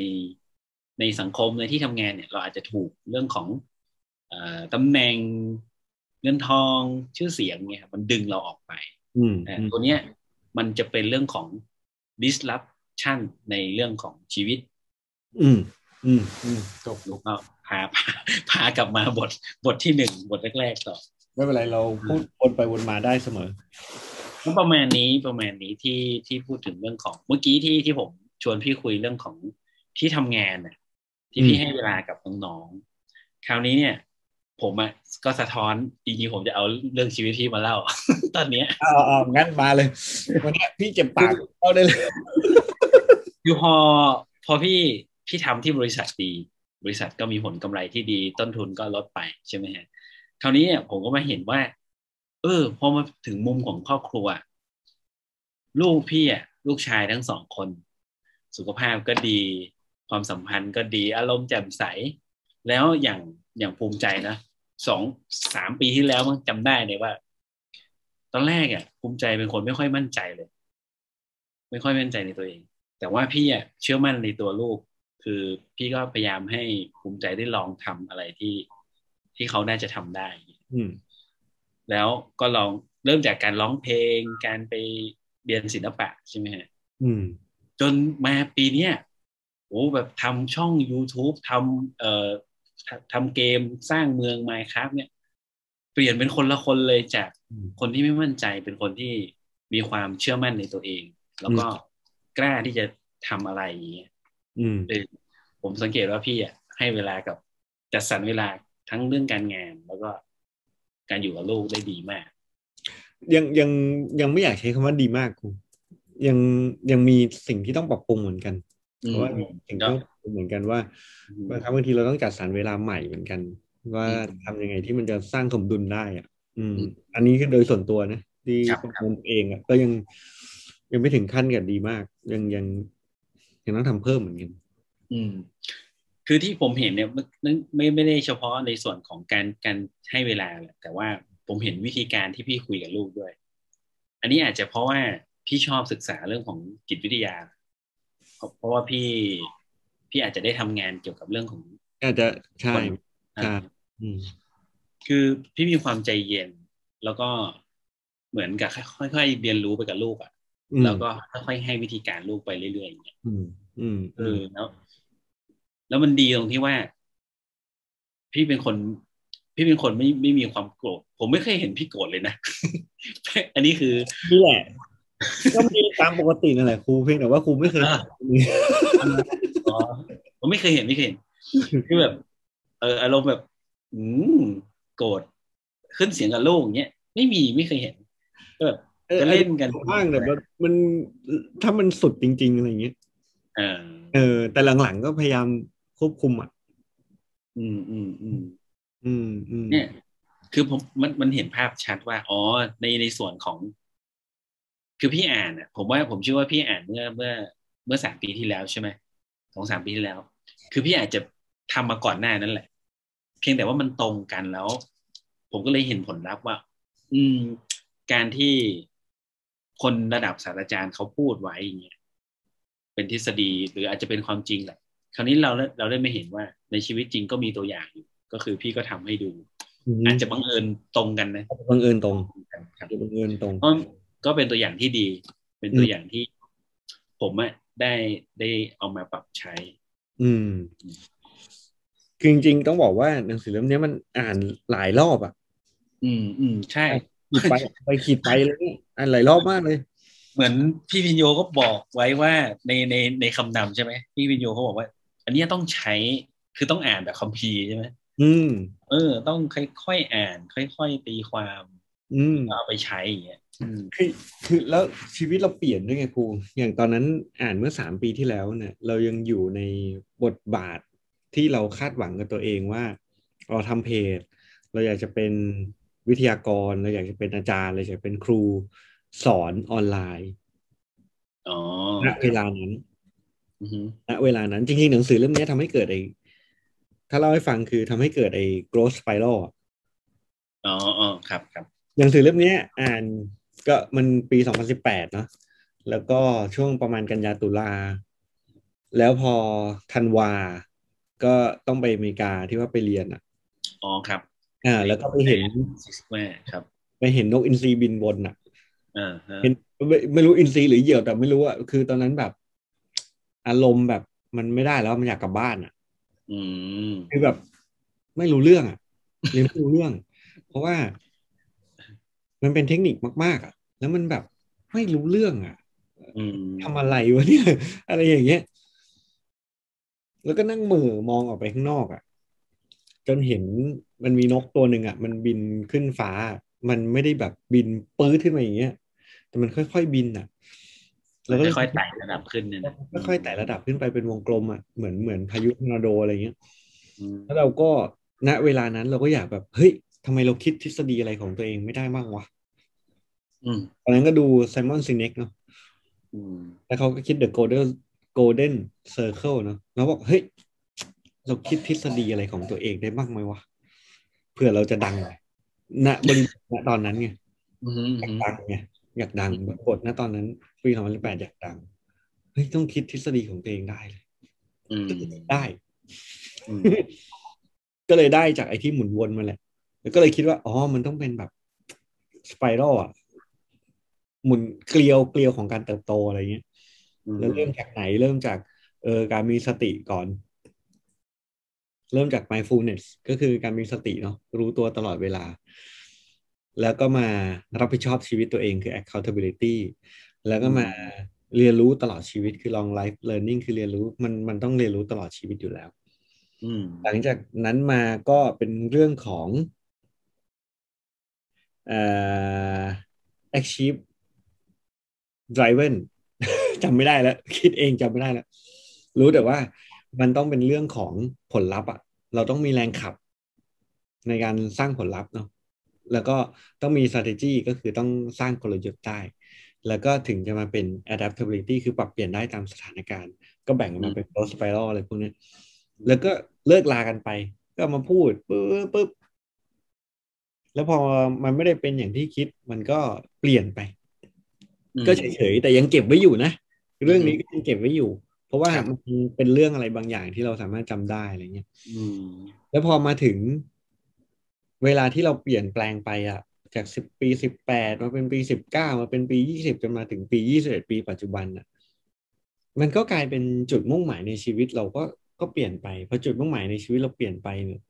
ในสังคมในที่ทำงานเนี่ย เราอาจจะถูกเรื่องของเอ่อตำแหน่งเงินทองชื่อเสียงเนี่ยมันดึงเราออกไปอืมแต่ตัวเนี้ยมันจะเป็นเรื่องของ disruption ในเรื่องของชีวิต อืมอืมอืมจบลูกก็พาพาพากลับมาบทบทที่หนึ่งบทแรกๆต่อ ไม่เป็นไรเราพูดวนไปวนมาได้เสมอก็ประมาณนี้ประมาณนี้ที่ที่พูดถึงเรื่องของเมื่อกี้ที่ที่ผมชวนพี่คุยเรื่องของที่ทำงานน่ะ ที่พี่อืมให้เวลากับน้องๆคราวนี้เนี่ย ผมอะก็สะท้อนจริงๆผมจะเอาเรื่องชีวิตพี่มาเล่า ตอนเนี้ยเอ๋อางั้นมาเลยวันเนี้ยพี่เจ็บปากเอาได้เลยคือพอพอพี่ พี่ทำที่บริษัทดี บริษัทก็มีผลกำไรที่ดีต้นทุนก็ลดไปใช่ไหมฮะคราวนี้เนี่ยผมก็มาเห็นว่า เออพอมาถึงมุมของครอบครัว ลูกพี่อะลูกชายทั้งสองคน สุขภาพก็ดี ความสัมพันธ์ก็ดีอารมณ์แจ่มใส แล้วอย่างอย่างภูมิใจนะสองสามปีที่แล้วมันจำได้เลยว่า ตอนแรกอะภูมิใจเป็นคนไม่ค่อยมั่นใจเลย ไม่ค่อยมั่นใจในตัวเอง แต่ว่าพี่อะเชื่อมั่นในตัวลูก คือพี่ก็พยายามให้ภูมิใจได้ลองทำอะไรที่ที่เขาน่าจะทำได้ อืมแล้วก็ลองเริ่มจากการร้องเพลง การไปเรียนศิลปะใช่ไหมฮะอืมจนมาปีเนี้ยโอ้แบบทำช่อง YouTube ทำเอ่อทำทำเกมสร้างเมือง Minecraft เนี่ย เปลี่ยนเป็นคนละคนเลยจากอืมคนที่ไม่มั่นใจเป็นคนที่มีความเชื่อมั่นในตัวเอง แล้วก็กล้าที่จะทำอะไรอย่างเงี้ย อืมเออผมสังเกตว่าพี่อะให้เวลากับจัดสรรเวลาทั้งเรื่องการงานแล้วก็การอยู่กับลูกได้ดีมาก ยังยังยังไม่อยากใช้คำว่าดีมากครูยังยังมีสิ่งที่ต้องปรับปรุงเหมือนกันเพราะว่าสิ่งที่ต้องปรับปรุงเหมือนกันว่าบางครั้งบางทีเราต้องจัดสรรเวลาใหม่เหมือนกัน ว่าอืมทำยังไงที่มันจะสร้างสมดุลได้อะ อืมอืมอันนี้คือโดยส่วนตัวนะที่ครับประเมินตัวเองอะก็ยังยังไม่ถึงขั้นกับดีมาก ยังยัง ยังต้องทำเพิ่มเหมือนกันอืม คือที่ผมเห็นเนี่ยไม่ไม่ไม่ได้เฉพาะในส่วนของการการให้เวลาแหละแต่ว่าผมเห็นวิธีการที่พี่คุยกับลูกด้วย อันนี้อาจจะเพราะว่าพี่ชอบศึกษาเรื่องของจิตวิทยา เพราะเพราะว่าพี่พี่อาจจะได้ทำงานเกี่ยวกับเรื่องของ อาจจะใช่คนใช่อืมคือพี่มีความใจเย็น แล้วก็เหมือนกับค่อยๆเรียนรู้ไปกับลูกอะ่ะอืมแล้วก็ค่อยๆให้วิธีการลูกไปเรื่อยๆอย่างเงี้ย อืมอืมเออแล้ว แล้วมันดีตรงที่ว่า พี่เป็นคน พี่เป็นคนไม่ไม่มีความโกรธผมไม่เคยเห็นพี่โกรธเลยนะ อันนี้คือนี่แหละก็มีตามปกตินั่นแหละครูเพียงแต่ว่าครูไม่เคยอ่าอ๋อผมไม่เคยเห็นไม่เคยเห็นคือแบบ เอออารมณ์แบบ อืมโกรธขึ้นเสียงกับลูกอย่างเงี้ยไม่มีไม่เคยเห็นก็แบบออจะเล่นกันบ้างแต่ว่ามันถ้ามันสุดจริง ๆ อะไรอย่างเงี้ย เออเออ แต่หลังๆก็พยายามควบคุมอะ อืมอืมอืมอืมอืมเนี่ย คือผมมันมันเห็นภาพชัดว่า อ๋อ ในในส่วนของ คือพี่อ่านอะ ผมว่าผมเชื่อว่าพี่อ่านเมื่อเมื่อ เมื่อสามปีที่แล้วใช่ไหมสองสามปีที่แล้ว คือพี่อาจจะทำมาก่อนหน้านั้นแหละ เพียงแต่ว่ามันตรงกันแล้ว ผมก็เลยเห็นผลลัพธ์ว่า อืม การที่คนระดับศาสตราจารย์เขาพูดไว้อย่างเงี้ย เป็นทฤษฎีหรืออาจจะเป็นความจริงแหละ คราวนี้เราเราได้ไม่เห็นว่าในชีวิตจริงก็มีตัวอย่างอยู่ ก็คือพี่ก็ทำให้ดูอืมอาจจะบังเอิญตรงกันนะบังเอิญตรงครับอาจจะบังเอิญตรงก็ก็เป็นตัวอย่างที่ดี เป็นตัวอย่างที่ ผมอะได้ได้เอามาปรับใช้ อืมคือจริงๆต้องบอกว่าหนังสือเล่มเนี้ยมันอ่านหลายรอบอะ อืมอืมใช่ขีดไปไปขีดไปเลยเนี่ยอ่านหลายรอบมากเลย เหมือนพี่พิญโยก็บอกไว้ว่าในในในคำนำใช่ไหมพี่พิญโยเขาบอกว่า อันเนี้ยต้องใช้คือต้องอ่านแบบคัมภีร์ใช่ไหมอืม เออ ต้องค่อยๆอ่าน ค่อยๆตีความ อืมแล้วเอาไปใช้อย่างเงี้ยอืมคือคือแล้วชีวิตเราเปลี่ยนด้วยไงครูอย่างตอนนั้นอ่านเมื่อสามปีที่แล้วเนี่ย เรายังอยู่ในบทบาทที่เราคาดหวังกับตัวเองว่า เราทำเพจ เราอยากจะเป็นวิทยากร เราอยากจะเป็นอาจารย์เราอยากจะเป็นครู สอนออนไลน์อ๋อณเวลานั้นอือฮึณเวลานั้น จริงๆ หนังสือเล่มนี้ทำให้เกิดไอ้ถ้าเล่าให้ฟังคือทำให้เกิดไอ้ growth spiral อะอ๋ออ๋อครับครับหนังสือเล่มเนี้ยอ่านก็มันปี2018เนาะแล้วก็ช่วงประมาณกันยาตุลา แล้วพอธันวา ก็ต้องไปอเมริกาที่ว่าไปเรียนอะ อ๋อครับ อ่า แล้วก็ไปเห็นซิสแม่ครับ ไปเห็นนกอินทรีบินบนอะอ่าฮะ เห็นไม่ไม่รู้อินทรีหรือเหยี่ยวแต่ไม่รู้อะคือตอนนั้นแบบ อารมณ์แบบมันไม่ได้แล้วมันอยากกลับบ้านอะอืมคือแบบ ไม่รู้เรื่องอะเรียนไม่รู้เรื่อง เพราะว่า มันเป็นเทคนิคมาก ๆอะแล้วมันแบบไม่รู้เรื่องอะอืมทำอะไรวะเนี่ยอะไรอย่างเงี้ยแล้วก็นั่งเหมือมองออกไปข้างนอกอะ จนเห็นมันมีนกตัวหนึ่งอะ มันบินขึ้นฟ้า มันไม่ได้แบบบินปื้ดขึ้นมาอย่างเงี้ย แต่มันค่อย ๆ บินอะแล้วก็ค่อยๆไต่ระดับขึ้นเนี่ยนะค่อยๆไต่ระดับขึ้นไปเป็นวงกลมอะเหมือนเหมือนพายุทอร์นาโดอะไรเงี้ยอืมแล้วเราก็ณเวลานั้นเราก็อยากแบบเฮ้ยทำไมเราคิดทฤษฎีอะไรของตัวเองไม่ได้บ้างวะอืมตอนนั้นก็ดู Simon Sinek เนาะอืมแล้วเขาก็คิด The Golden Golden Circle เนาะแล้วบอกเฮ้ยเราคิดทฤษฎีอะไรของตัวเองได้บ้างไหมวะเพื่อเราจะดังณบริบทณตอนนั้นไงอืมอือยากมดังไง อยากดังบริบทณตอนนั้นปีสองพันสิบแปดอยากดังเฮ้ยต้องคิดทฤษฎีของตัวเองได้เลยอืมได้อืมก็เลยได้จากไอ้ที่หมุนวนมาแหละ แล้วก็เลยคิดว่าอ๋อมันต้องเป็นแบบสไปรัลอะหมุนเกลียวเกลียวของการเติบโตอะไรเงี้ยแล้วเริ่มจากไหนเริ่มจากเออการมีสติก่อน เริ่มจาก mindfulness ก็คือการมีสติเนาะรู้ตัวตลอดเวลา แล้วก็มารับผิดชอบชีวิตตัวเองคือ accountability แล้วก็มาเรียนรู้ตลอดชีวิตคือ long life learning คือเรียนรู้มันมันต้องเรียนรู้ตลอดชีวิตอยู่แล้วอืมหลังจากนั้นมาก็เป็นเรื่องของเอ่อ achieve driven จำไม่ได้แล้ว คิดเองจำไม่ได้แล้ว รู้แต่ว่ามันต้องเป็นเรื่องของผลลัพธ์อะเราต้องมีแรงขับในการสร้างผลลัพธ์เนาะ แล้วก็ต้องมี strategy ก็คือต้องสร้างกลยุทธ์ได้ แล้วก็ถึงจะมาเป็น adaptability คือปรับเปลี่ยนได้ตามสถานการณ์ ก็แบ่งออกมาเป็น growth spiral อะไรพวกเนี้ยแล้วก็เลิกลากันไป ก็มาพูดปุ๊บปุ๊บแล้วพอมันไม่ได้เป็นอย่างที่คิดมันก็เปลี่ยนไปอืมก็เฉยๆแต่ยังเก็บไว้อยู่นะ เรื่องนี้อืมก็ยังเก็บไว้อยู่ เพราะว่าครับมันเป็นเรื่องอะไรบางอย่างที่เราสามารถจำได้อะไรเงี้ยอืมแล้วพอมาถึง เวลาที่เราเปลี่ยนแปลงไปอะจากสิบปีสิบแปดมาเป็นปีสิบเก้ามาเป็นปียี่สิบจนมาถึงปียี่สิบเอ็ดปีปัจจุบันอะมันก็กลายเป็นจุดมุ่งหมายในชีวิตเราก็ก็เปลี่ยนไปพอจุดมุ่งหมายในชีวิตเราเปลี่ยนไปเนี่ย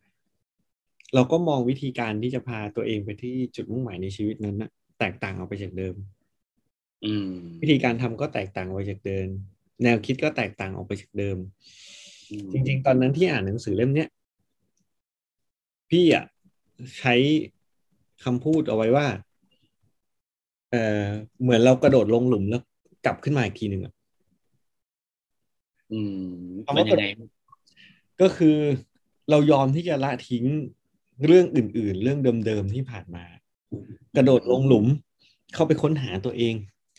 เราก็มองวิธีการที่จะพาตัวเองไปที่จุดมุ่งหมายในชีวิตนั้นนะแตกต่างออกไปจากเดิม อืม วิธีการทำก็แตกต่างออกไปจากเดิมแนวคิดก็แตกต่างออกไปจากเดิม จริง ๆ ตอนนั้นที่อ่านหนังสือเล่มเนี้ยพี่อะ ใช้คำพูดเอาไว้ว่า เออเหมือนเรากระโดดลงหลุมแล้วกลับขึ้นมาอีกทีหนึ่งอะอืมคำมันว่ายังไงก็คือเรายอมที่จะละทิ้งเรื่องอื่น ๆ เรื่องเดิมๆที่ผ่านมา กระโดดลงหลุม เข้าไปค้นหาตัวเอง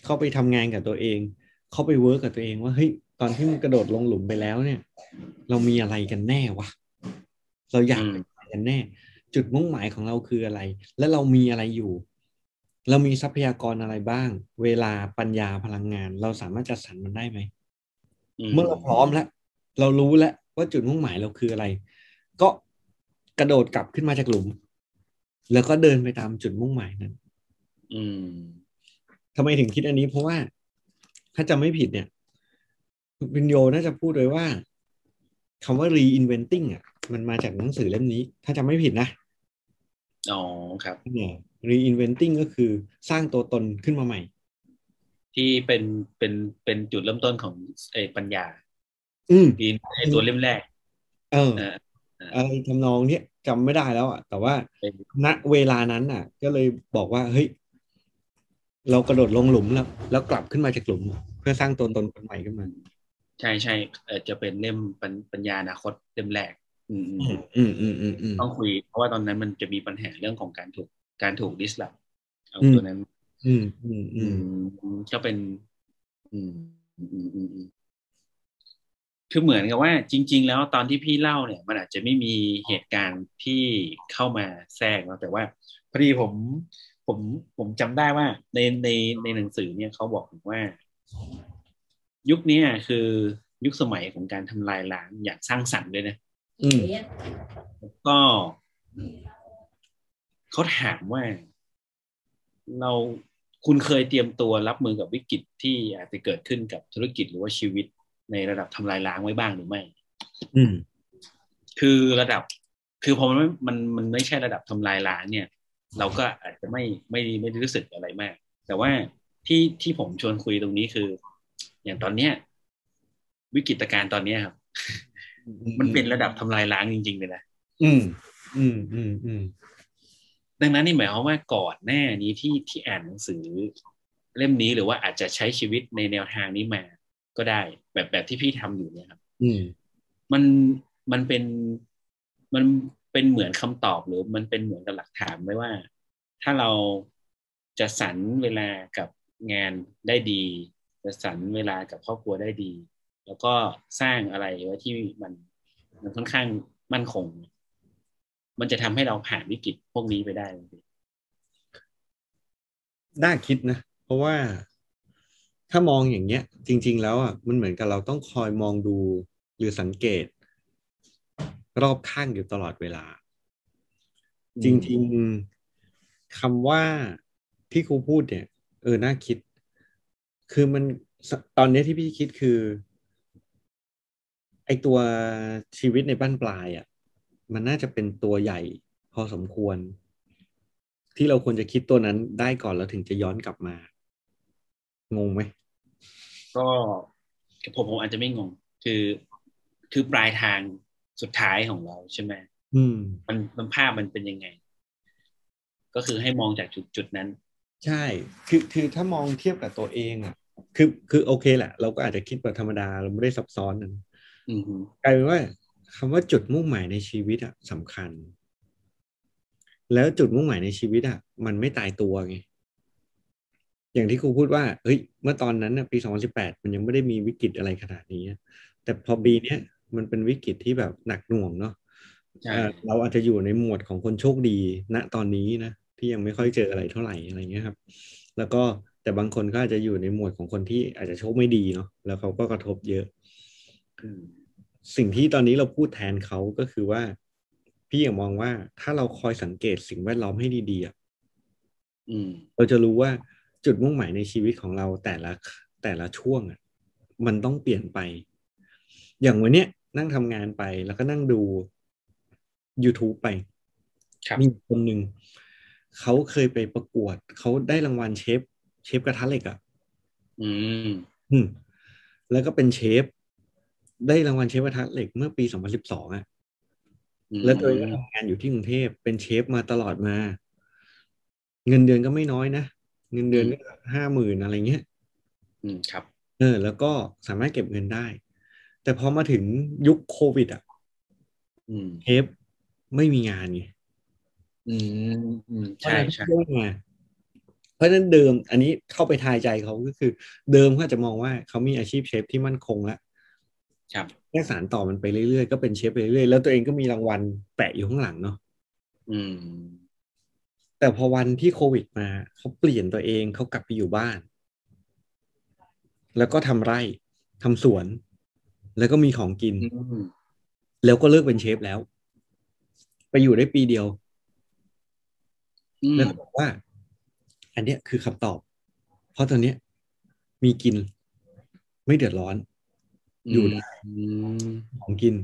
เข้าไปทำงานกับตัวเอง เข้าไป work กับตัวเองว่าเฮ้ยตอนที่มันกระโดดลงหลุมไปแล้วเนี่ย เรามีอะไรกันแน่วะเราอยากอืมเป็นอะไรกันแน่ จุดมุ่งหมายของเราคืออะไร และเรามีอะไรอยู่ เรามีทรัพยากรอะไรบ้าง เวลาปัญญาพลังงาน เราสามารถจัดสรรมันได้ไหมเมื่อเราพร้อมแล้ว เรารู้แล้วว่าจุดมุ่งหมายเราคืออะไร ก็กระโดดกลับขึ้นมาจากหลุม แล้วก็เดินไปตามจุดมุ่งหมายนั้น อืมทำไมถึงคิดอันนี้เพราะว่า ถ้าจำไม่ผิดเนี่ยวินโยน่าจะพูดเลยว่าคำว่า reinventing อะ มันมาจากหนังสือเล่มนี้ ถ้าจำไม่ผิดนะ อ๋อครับเนี่ย reinventing ก็คือสร้างตัวตนขึ้นมาใหม่ ที่เป็นเป็นเป็นจุดเริ่มต้นของไอ้ปัญญา อืมปีนไอ้ตัวเล่มแรกเออเอออะไรทำนองเนี้ยจำไม่ได้แล้วอะแต่ว่าเป็นณเวลานั้นอะ ก็เลยบอกว่าเฮ้ยเรากระโดดลงหลุมแล้ว แล้วกลับขึ้นมาจากหลุม เพื่อสร้างตัวตนคนใหม่ขึ้นมา ใช่ใช่เออจะเป็นเล่มปัญปัญญาอนาคตเล่มแรก อืมอืมอืมอืมอืมอืมต้องคุย เพราะว่าตอนนั้นมันจะมีปัญหาเรื่องของการถูกการถูกดิสลอฟเอาอืมตัวนั้น อืมอืมอือืมมก็เป็น อืมอืมอืมอืมคือเหมือนกับว่า จริง ๆ แล้วตอนที่พี่เล่าเนี่ย มันอาจจะไม่มีเหตุการณ์ที่เข้ามาแทรกเนาะแต่ว่าพอดีผม ผมผมจำได้ว่า ในในในหนังสือเนี่ยเขาบอกว่า ยุคเนี้ยคือยุคสมัยของการทำลายล้างอย่างสร้างสรรค์ด้วยนะ อืมแล้วก็เขาถามว่า เราคุณเคยเตรียมตัวรับมือกับวิกฤตที่อาจจะเกิดขึ้นกับธุรกิจหรือว่าชีวิตในระดับทำลายล้างไว้บ้างหรือไม่ อืม คือระดับ คือพอมันไม่มันมันไม่ใช่ระดับทำลายล้างเนี่ย เราก็อาจจะไม่ไม่ไม่ได้รู้สึกอะไรมาก แต่ว่าที่ที่ผมชวนคุยตรงนี้คือ อย่างตอนเนี้ย วิกฤตการณ์ตอนเนี้ยครับ มันเป็นระดับทำลายล้างจริง ๆ เลยนะอืม อืมอืมอืมดังนั้นนี่หมายความว่าก่อนหน้านี้ที่ที่อ่านหนังสือ เล่มนี้หรือว่าอาจจะใช้ชีวิตในแนวทางนี้มา ก็ได้ แบบแบบที่พี่ทำอยู่เนี่ยครับ อืม มันมันเป็นมันเป็นเหมือนคำตอบหรือมันเป็นเหมือนกับหลักฐานไว้ว่า ถ้าเราจะสรรเวลากับงานได้ดีจะสรรเวลากับครอบครัวได้ดี แล้วก็สร้างอะไรไว้ที่มันมันค่อนข้างมั่นคง มันจะทำให้เราผ่านวิกฤตพวกนี้ไปได้จริงน่าคิดนะ เพราะว่าถ้ามองอย่างเงี้ย จริง ๆ แล้วอะมันเหมือนกับเราต้องคอยมองดูหรือสังเกต รอบข้างอยู่ตลอดเวลาๆจริง ๆคำว่าที่ครูพูดเนี่ย เออน่าคิด คือมันตอนนี้ที่พี่คิดคือ ไอตัวชีวิตในบ้านปลายอะ มันน่าจะเป็นตัวใหญ่พอสมควร ที่เราควรจะคิดตัวนั้นได้ก่อนแล้วถึงจะย้อนกลับมา งงไหม ก็ผมผมอาจจะไม่งง คือคือปลายทางสุดท้ายของเราใช่ไหมอืม มันมันภาพมันเป็นยังไง ก็คือให้มองจากจุดจุดนั้น ใช่ คือคือถ้ามองเทียบกับตัวเองอะ คือคือโอเคแหละ เราก็อาจจะคิดแบบธรรมดาเราไม่ได้ซับซ้อนนั้นอือฮึ กลายเป็นว่าคำว่าจุดมุ่งหมายในชีวิตอะสำคัญ แล้วจุดมุ่งหมายในชีวิตอะมันไม่ตายตัวไงอย่างที่ครูพูดว่าเฮ้ยเมื่อตอนนั้นน่ะปี2018มันยังไม่ได้มีวิกฤตอะไรขนาดนี้ แต่พอปีเนี้ยมันเป็นวิกฤตที่แบบหนักหน่วงเนาะใช่เอ่อเราอาจจะอยู่ในหมวดของคนโชคดีณตอนนี้นะที่ยังไม่ค่อยเจออะไรเท่าไหร่อะไรเงี้ยครับ แล้วก็แต่บางคนก็อาจจะอยู่ในหมวดของคนที่อาจจะโชคไม่ดีเนาะแล้วเขาก็กระทบเยอะอืม สิ่งที่ตอนนี้เราพูดแทนเขาก็คือว่า พี่อยากมองว่าถ้าเราคอยสังเกตสิ่งแวดล้อมให้ดีๆอะอืมเราจะรู้ว่าจุดมุ่งหมายในชีวิตของเราแต่ละแต่ละช่วงอะมันต้องเปลี่ยนไป อย่างวันเนี้ยนั่งทำงานไปแล้วก็นั่งดู YouTube ไปครับมีคนหนึ่งเขาเคยไปประกวด เขาได้รางวัลเชฟ เชฟกระทะเหล็กอะอืมอืม แล้วก็เป็นเชฟ ได้รางวัลเชฟกระทะเหล็กเมื่อปี 2012อะอืมแล้วตัวเองก็ทำงานอยู่ที่กรุงเทพเป็นเชฟมาตลอดมา เงินเดือนก็ไม่น้อยนะเงินเดือนก็ห้าหมื่นอะไรเงี้ยอืมครับ เออ แล้วก็สามารถเก็บเงินได้ แต่พอมาถึงยุคโควิด อะอืมเชฟไม่มีงานไงอืมอืมใช่ใช่เพราะฉะนั้นงานเพราะฉะนั้นเดิม อันนี้เข้าไปทายใจเขาก็คือ เดิมเขาอาจจะมองว่าเขามีอาชีพเชฟที่มั่นคงแล้วครับ แค่สารต่อมันไปเรื่อยๆก็เป็นเชฟไปเรื่อยๆแล้วตัวเองก็มีรางวัลแปะอยู่ข้างหลังเนาะอืม แต่พอวันที่โควิดมาเขาเปลี่ยนตัวเองเขากลับไปอยู่บ้าน แล้วก็ทำไร่ทำสวน แล้วก็มีของกินอืมแล้วก็เลิกเป็นเชฟแล้ว ไปอยู่ได้ปีเดียวอืมแล้วก็บอกว่า อันเนี้ยคือคำตอบ เพราะตอนเนี้ยมีกินไม่เดือดร้อน อยู่ได้อืมของกิน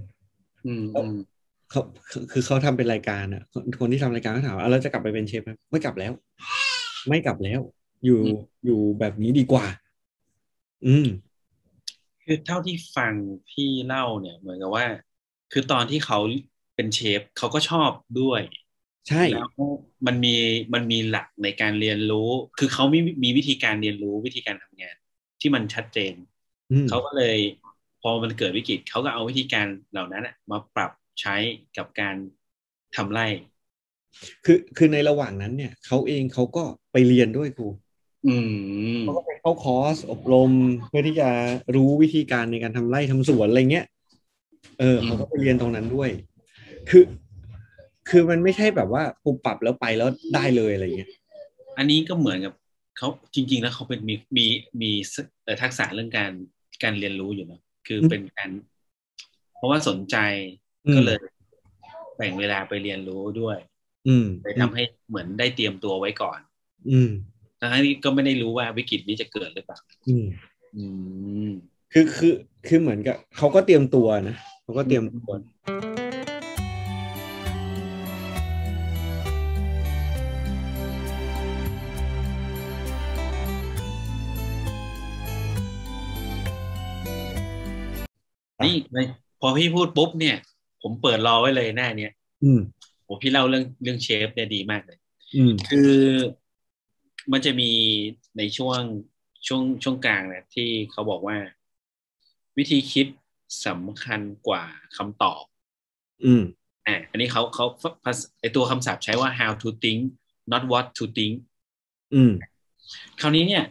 อืมอืมเขาคือคือเขาทำเป็นรายการอะ คนคนที่ทำรายการเขาถามว่าอะเราจะกลับไปเป็นเชฟไหมไม่กลับแล้ว ไม่กลับแล้ว อยู่อยู่แบบนี้ดีกว่า อืม คือเท่าที่ฟังพี่เล่าเนี่ย เหมือนกับว่า คือตอนที่เขาเป็นเชฟเขาก็ชอบด้วยใช่ แล้วมันมีมันมีหลักในการเรียนรู้ คือเขามีมีวิธีการเรียนรู้วิธีการทำงาน ที่มันชัดเจนอืมเขาก็เลยพ อมันเกิดวิกฤตเขาก็เอาวิธีการเหล่านั้นน่ะมาปรับใช้กับการทำไร่ คือคือในระหว่างนั้นเนี่ยเขาเองเขาก็ไปเรียนด้วยครูอืมเขาก็ไปเข้าคอร์สอบรมเพื่อที่จะรู้วิธีการในการทำไร่ทำสวนอะไรเงี้ย เออเขาก็ไปเรียนตรงนั้นด้วย คือ คือมันไม่ใช่แบบว่าปุบปรับแล้วไปแล้วได้เลยอะไรเงี้ย อันนี้ก็เหมือนกับเขาจริง ๆ แล้วเขาเป็นมีมีมีเอ่อทักษะเรื่องการการเรียนรู้อยู่เนอะ คือเป็นการเพราะว่าสนใจอืมก็เลยแบ่งเวลาไปเรียนรู้ด้วย อืมเลยทำให้เหมือนได้เตรียมตัวไว้ก่อน อืมทั้งที่ก็ไม่ได้รู้ว่าวิกฤตนี้จะเกิดหรือเปล่าอืมอืมคือคือคือเหมือนกับเขาก็เตรียมตัวนะเขาก็เตรียมตัว นี่เลยพอพี่พูดปุ๊บเนี่ย ผมเปิดรอไว้เลยหน้าเนี้ยอืมโอ้พี่เล่าเรื่องเรื่องเชฟเนี่ยดีมากเลย อืมคือมันจะมีในช่วงช่วงช่วงกลางเนี่ยที่เขาบอกว่า วิธีคิดสำคัญกว่าคำตอบ อืมอ่าอันนี้เขาเขาภาษาไอตัวคำศัพท์ใช้ว่า how to think not what to think อืมคราวนี้เนี่ย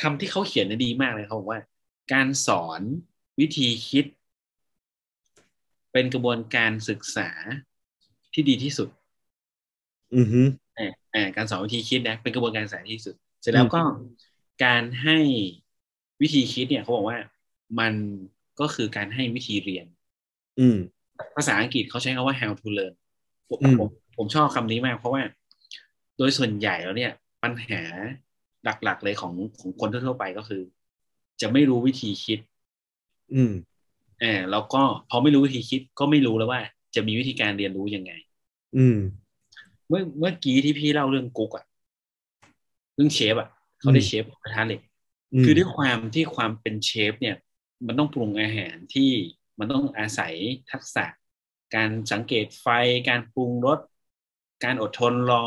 คำที่เขาเขียนน่ะดีมากเลยเขาบอกว่า การสอนวิธีคิด เป็นกระบวนการศึกษาที่ดีที่สุด อือฮึอ่าอ่าการสอนวิธีคิดนะเป็นกระบวนการศึกษาที่ดีที่สุด เสร็จแล้วก็การให้วิธีคิดเนี่ยเขาบอกว่ามันก็คือการให้วิธีเรียน อืมภาษาอังกฤษเขาใช้คำว่า how to learn ผมอืมผมผมชอบคำนี้มาก เพราะว่า โดยส่วนใหญ่แล้วเนี่ย ปัญหาหลักๆเลยของของคนทั่วๆไปก็คือ จะไม่รู้วิธีคิด อืมเออแล้วก็พอไม่รู้วิธีคิดก็ไม่รู้แล้วว่า จะมีวิธีการเรียนรู้ยังไง อืม เมื่อเมื่อกี้ที่พี่เล่าเรื่องกุ๊กอะเรื่องเชฟอะเขาได้อืมเชฟกระทะเหล็กมคือด้วยความที่ความเป็นเชฟเนี่ย มันต้องปรุงอาหารที่มันต้องอาศัยทักษะ การสังเกตไฟการปรุงรสการอดทนรอ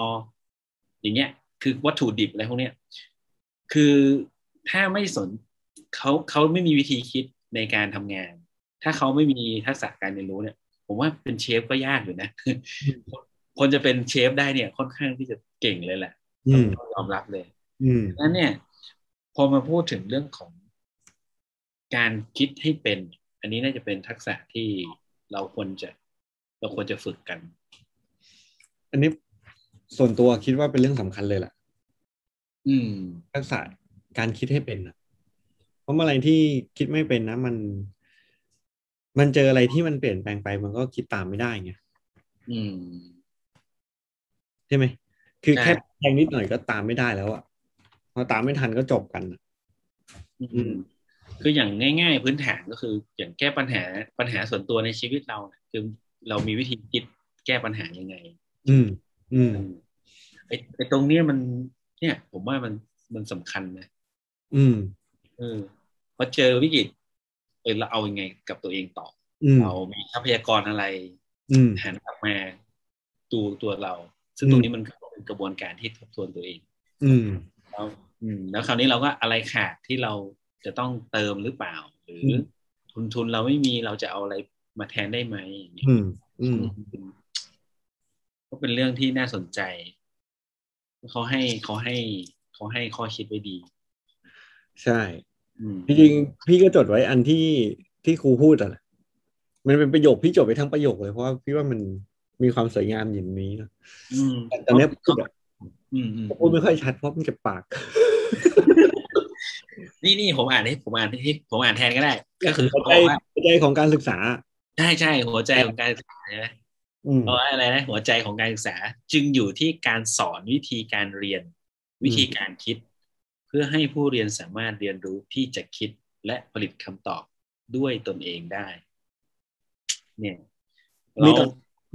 อย่างเงี้ย คือวัตถุดิบอะไรพวกเนี้ยคือถ้าไม่สนเขาเขาไม่มีวิธีคิดในการทำงาน ถ้าเขาไม่มีทักษะการเรียนรู้เนี่ย ผมว่าเป็นเชฟก็ยากอยู่นะ คนจะเป็นเชฟได้เนี่ย ค่อนข้างที่จะเก่งเลยแหละอืมต้องยอมรับเลยอืมดังนั้นเนี่ย พอมาพูดถึงเรื่องของการคิดให้เป็น อันนี้น่าจะเป็นทักษะที่เราควรจะ เราควรจะฝึกกัน อันนี้ส่วนตัวคิดว่าเป็นเรื่องสำคัญเลยแหละอืม ทักษะการคิดให้เป็นอะเพราะเมื่อไหรที่คิดไม่เป็นนะ มัน มันเจออะไรที่มันเปลี่ยนแปลงไปมันก็คิดตามไม่ได้ไงอืมใช่ไหมคือใช่แค่แทงนิดหน่อยก็ตามไม่ได้แล้วอะพอตามไม่ทันก็จบกันอะอืม คืออย่างง่าย ๆ พื้นฐานก็คือ อย่างแก้ปัญหาปัญหาส่วนตัวในชีวิตเราเนี่ยคือเรามีวิธีคิดแก้ปัญหายังไง อืม อืมไอ้ไอ้ตรงเนี้ยมัน เนี่ย ผมว่ามันมันสำคัญนะ อืมเออพอเจอวิกฤต เออเราเอายังไงกับตัวเองต่ออืมเรามีทรัพยากรอะไรอืมหันกลับมาดูตัวเรา ซึ่งอืมตรงนี้มันก็เป็นกระบวนการที่ทบทวนตัวเอง อืมแล้วอืมแล้วคราวนี้เราก็อะไรขาดที่เราจะต้องเติมหรือเปล่า หรืออมทุนทุนเราไม่มีเราจะเอาอะไรมาแทนได้ไหมอย่างเงี้ยอืมอืมอืมก็เป็นเรื่องที่น่าสนใจเขาให้เขาให้เขาให้ข้อคิดไว้ดี ใช่อืม จริงๆพี่ก็จดไว้อันที่ที่ครูพูดอะแหละมันเป็นประโยคพี่จดไปทั้งประโยคเลยเพราะว่าพี่ว่ามันมีความสวยงามอย่างนี้นะอืมแต่ตอนเนี้ยพูดอะอืมอืมพูดไม่ค่อยชัดเพราะมันเก็บปาก นี่นี่ผมอ่านให้ผมอ่านให้ผมอ่านแทนก็ได้ ก็คือหัวเขาใจบอกว่าหัวใจของการศึกษาใช่ใช่หัวใจของการศึกษาใช่ไหมอืมเพราะว่าอะไรนะหัวใจของการศึกษา จึงอยู่ที่การสอนวิธีการเรียน วิธีการคิดเพื่อให้ผู้เรียนสามารถเรียนรู้ที่จะคิดและผลิตคำตอบด้วยตนเองได้ เนี่ยมีเราต่อ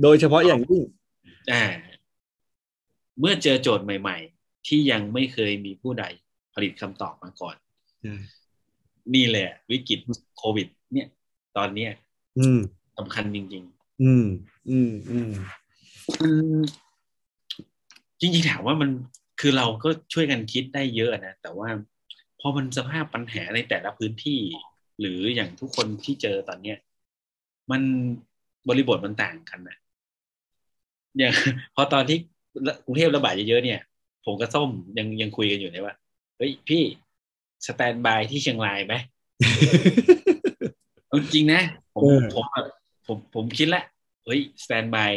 โดยเฉพาะอย่างยิ่งอ่าเมื่อเจอโจทย์ใหม่ ๆ ที่ยังไม่เคยมีผู้ใดผลิตคำตอบมาก่อนนี่แหละ วิกฤตโควิด เนี่ย ตอนเนี้ยอืมสำคัญจริง ๆ อืม อืม อืมมันจริงๆถามว่ามัน คือเราก็ช่วยกันคิดได้เยอะนะแต่ว่าพอมันสภาพปัญหาในแต่ละพื้นที่ หรืออย่างทุกคนที่เจอตอนเนี้ยมันบริบทมันต่างกันนะอย่างพอตอนที่กรุงเทพระบาดเยอะๆเนี่ย ผมกับส้มยังยังคุยกันอยู่เลยว่าเฮ้ยพี่สแตนบายที่เชียงรายไหมเอาจริงนะผผมเออผมแบบผมผมคิดละเฮ้ยสแตนบาย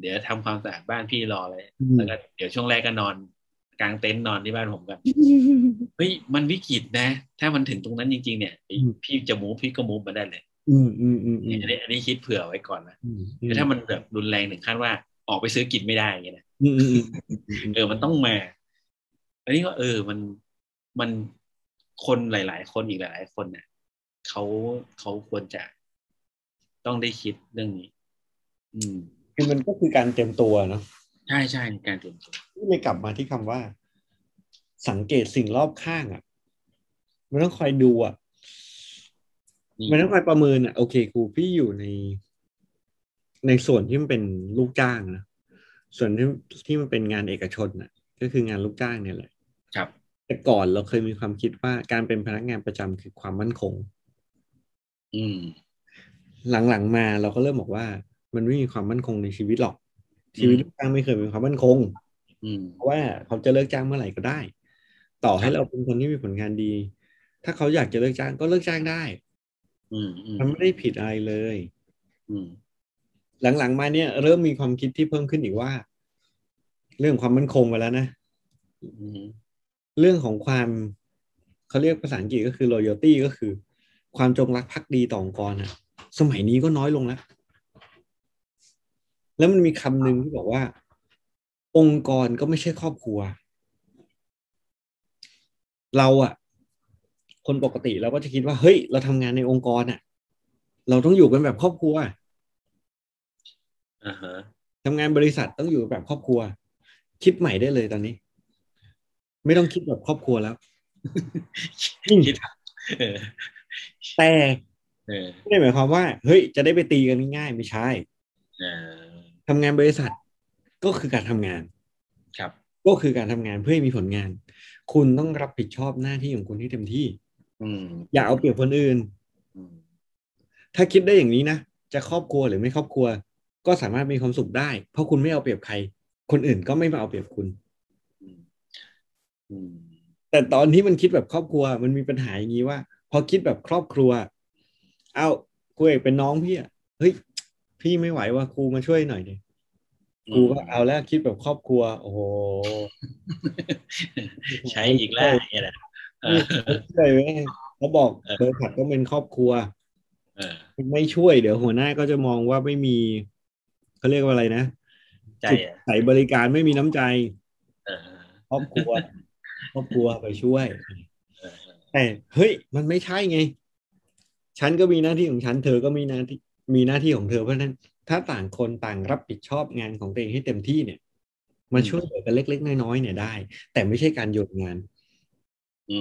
เดี๋ยวทำความสะอาดบ้านพี่รอเลยแล้วก็เดี๋ยวช่วงแรกก็นอน กลางเต็นท์นอนที่บ้านผมกันเฮ้ยมันวิกฤตนะ ถ้ามันถึงตรงนั้นจริง ๆ เนี่ยไอ้พี่จะมูฟพี่ก็มูฟมาได้เลยอืมอืมอืมอืมอันนี้อันนี้คิดเผื่อไว้ก่อนนะอืมแต่ถ้ามันแบบรุนแรงถึงขั้นว่าออกไปซื้อกินไม่ได้อย่างเงี้ยนะอืมอืมอืมเออมันต้องมา อันนี้ก็เออมันมันคนหลาย ๆ คนอีกหลาย ๆ คนเนี่ยเขาเขาควรจะต้องได้คิดเรื่องนี้ อืมคือมันก็คือการเตรียมตัวเนาะ ใช่ใช่ในการเตรียมตัวที่เลยกลับมาที่คำว่า สังเกตสิ่งรอบข้างอะ มันต้องคอยดูอะนี่มันต้องคอยประเมินอะ โอเคครูพี่อยู่ใน ในส่วนที่มันเป็นลูกจ้างนะส่วนที่ที่มันเป็นงานเอกชนน่ะ ก็คืองานลูกจ้างเนี่ยแหละ ครับ แต่ก่อนเราเคยมีความคิดว่าการเป็นพนักงานประจำคือความมั่นคง อืม หลังๆมาเราก็เริ่มบอกว่า มันไม่มีความมั่นคงในชีวิตหรอก ชีวิตลูกจ้างไม่เคยเป็นความมั่นคงอืมเพราะว่าเขาจะเลิกจ้างเมื่อไหร่ก็ได้ ต่อให้เราเป็นคนที่มีผลงานดี ถ้าเขาอยากจะเลิกจ้างก็เลิกจ้างได้อืมอืมมันไม่ได้ผิดอะไรเลยอืมหลังๆมาเนี่ย เริ่มมีความคิดที่เพิ่มขึ้นอีกว่า เรื่องความมั่นคงไปแล้วนะอืมเรื่องของความเขาเรียกภาษาอังกฤษก็คือ loyalty ก็คือ ความจงรักภักดีต่อองค์กรอะสมัยนี้ก็น้อยลงแล้ว แล้วมันมีคำหนึ่งที่บอกว่า องค์กรก็ไม่ใช่ครอบครัว เราอะคนปกติเราก็จะคิดว่า เฮ้ย เราทำงานในองค์กรอะเราต้องอยู่กันแบบครอบครัวอ่าฮะทำงานบริษัทต้องอยู่แบบครอบครัว คิดใหม่ได้เลยตอนนี้ ไม่ต้องคิดแบบครอบครัวแล้วอืมคิดเออแต่เออไม่ได้หมายความว่า เฮ้ย จะได้ไปตีกันง่ายๆไม่ใช่เออ ทำงานบริษัทก็คือการทำงานครับ ก็คือการทำงานเพื่อให้มีผลงาน คุณต้องรับผิดชอบหน้าที่ของคุณให้เต็มที่ อืมอย่าเอาเปรียบคนอื่นอืมถ้าคิดได้อย่างนี้นะจะครอบครัวหรือไม่ครอบครัว ก็สามารถมีความสุขได้ เพราะคุณไม่เอาเปรียบใคร คนอื่นก็ไม่มาเอาเปรียบคุณอืมอืมแต่ตอนที่มันคิดแบบครอบครัวมันมีปัญหาอย่างนี้ว่า พอคิดแบบครอบครัว เอาครูเอกเป็นน้องพี่อะเฮ้ย พี่ไม่ไหวว่าครูมาช่วยหน่อยดิครูก็เอาแล้วคิดแบบครอบครัว โอ้โหใช้อีกแล้วเนี่ยแหละเออช่วยเว้ยเขาบอกเออบริษัทต้องเป็นครอบครัวเออไม่ช่วยเดี๋ยวหัวหน้าก็จะมองว่าไม่มีเขาเรียกว่าอะไรนะใจจิตอะใส่บริการไม่มีน้ำใจเออครอบครัวครอบครัวไปช่วยเออแต่เฮ้ย มันไม่ใช่ไง ฉันก็มีหน้าที่ของฉัน เธอก็มีหน้าที่ มีหน้าที่ของเธอเพราะฉะนั้น ถ้าต่างคนต่างรับผิดชอบงานของตัวเองให้เต็มที่เนี่ยมาช่วยเหลือกันเล็ก ๆ น้อยๆเนี่ยได้ แต่ไม่ใช่การโยนงาน อื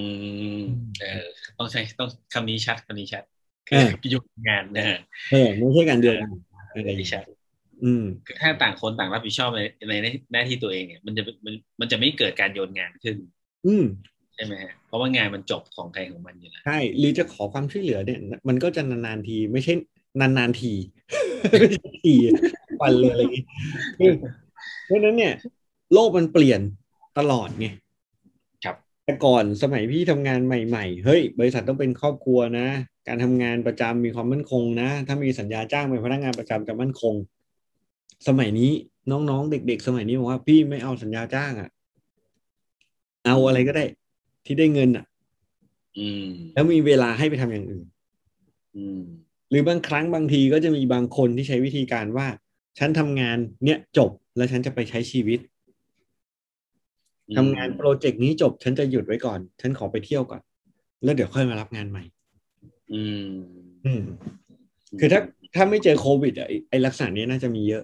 มเออต้องใช้ต้องคำนี้ชัดคำนี้ชัดเออคือยุคงานนะเออไม่ใช่การโยนงานอะไรอย่างไม่เงี้ยชัดอืมคือถ้าต่างคนต่างรับผิดชอบในในหน้าที่ตัวเองเนี่ยมันจะมันมันจะไม่เกิดการโยนงานขึ้น อืมใช่ไหมฮะเพราะว่างานมันจบของใครของมันอยู่แล้วใช่หรือจะขอความช่วยเหลือเนี่ย มันก็จะนานๆทีไม่ใช่ นานๆทีไม่ใช่ทีวันเลยอะไรอย่างงี้คือเพราะฉะนั้นเนี่ย โลกมันเปลี่ยนตลอดไงครับแต่ก่อนสมัยพี่ทำงานใหม่ๆ เฮ้ย บริษัทต้องเป็นครอบครัวนะ การทำงานประจำมีความมั่นคงนะ ถ้ามีสัญญาจ้างเป็นพนักงานประจำจะมั่นคง สมัยนี้น้องๆ เด็ก ๆ สมัยนี้บอกว่าพี่ไม่เอาสัญญาจ้างอะเอาอะไรก็ได้ ที่ได้เงินอะอืม แล้วมีเวลาให้ไปทำอย่างอื่น อืม หรือบางครั้งบางทีก็จะมีบางคนที่ใช้วิธีการว่า ฉันทำงานเนี่ยจบแล้วฉันจะไปใช้ชีวิตทำงานโปรเจกต์นี้จบ ฉันจะหยุดไว้ก่อน ฉันขอไปเที่ยวก่อน แล้วเดี๋ยวค่อยมารับงานใหม่ อืม อืม คือถ้าถ้าไม่เจอโควิดอะไอ้ไอลักษณะนี้น่าจะมีเยอะ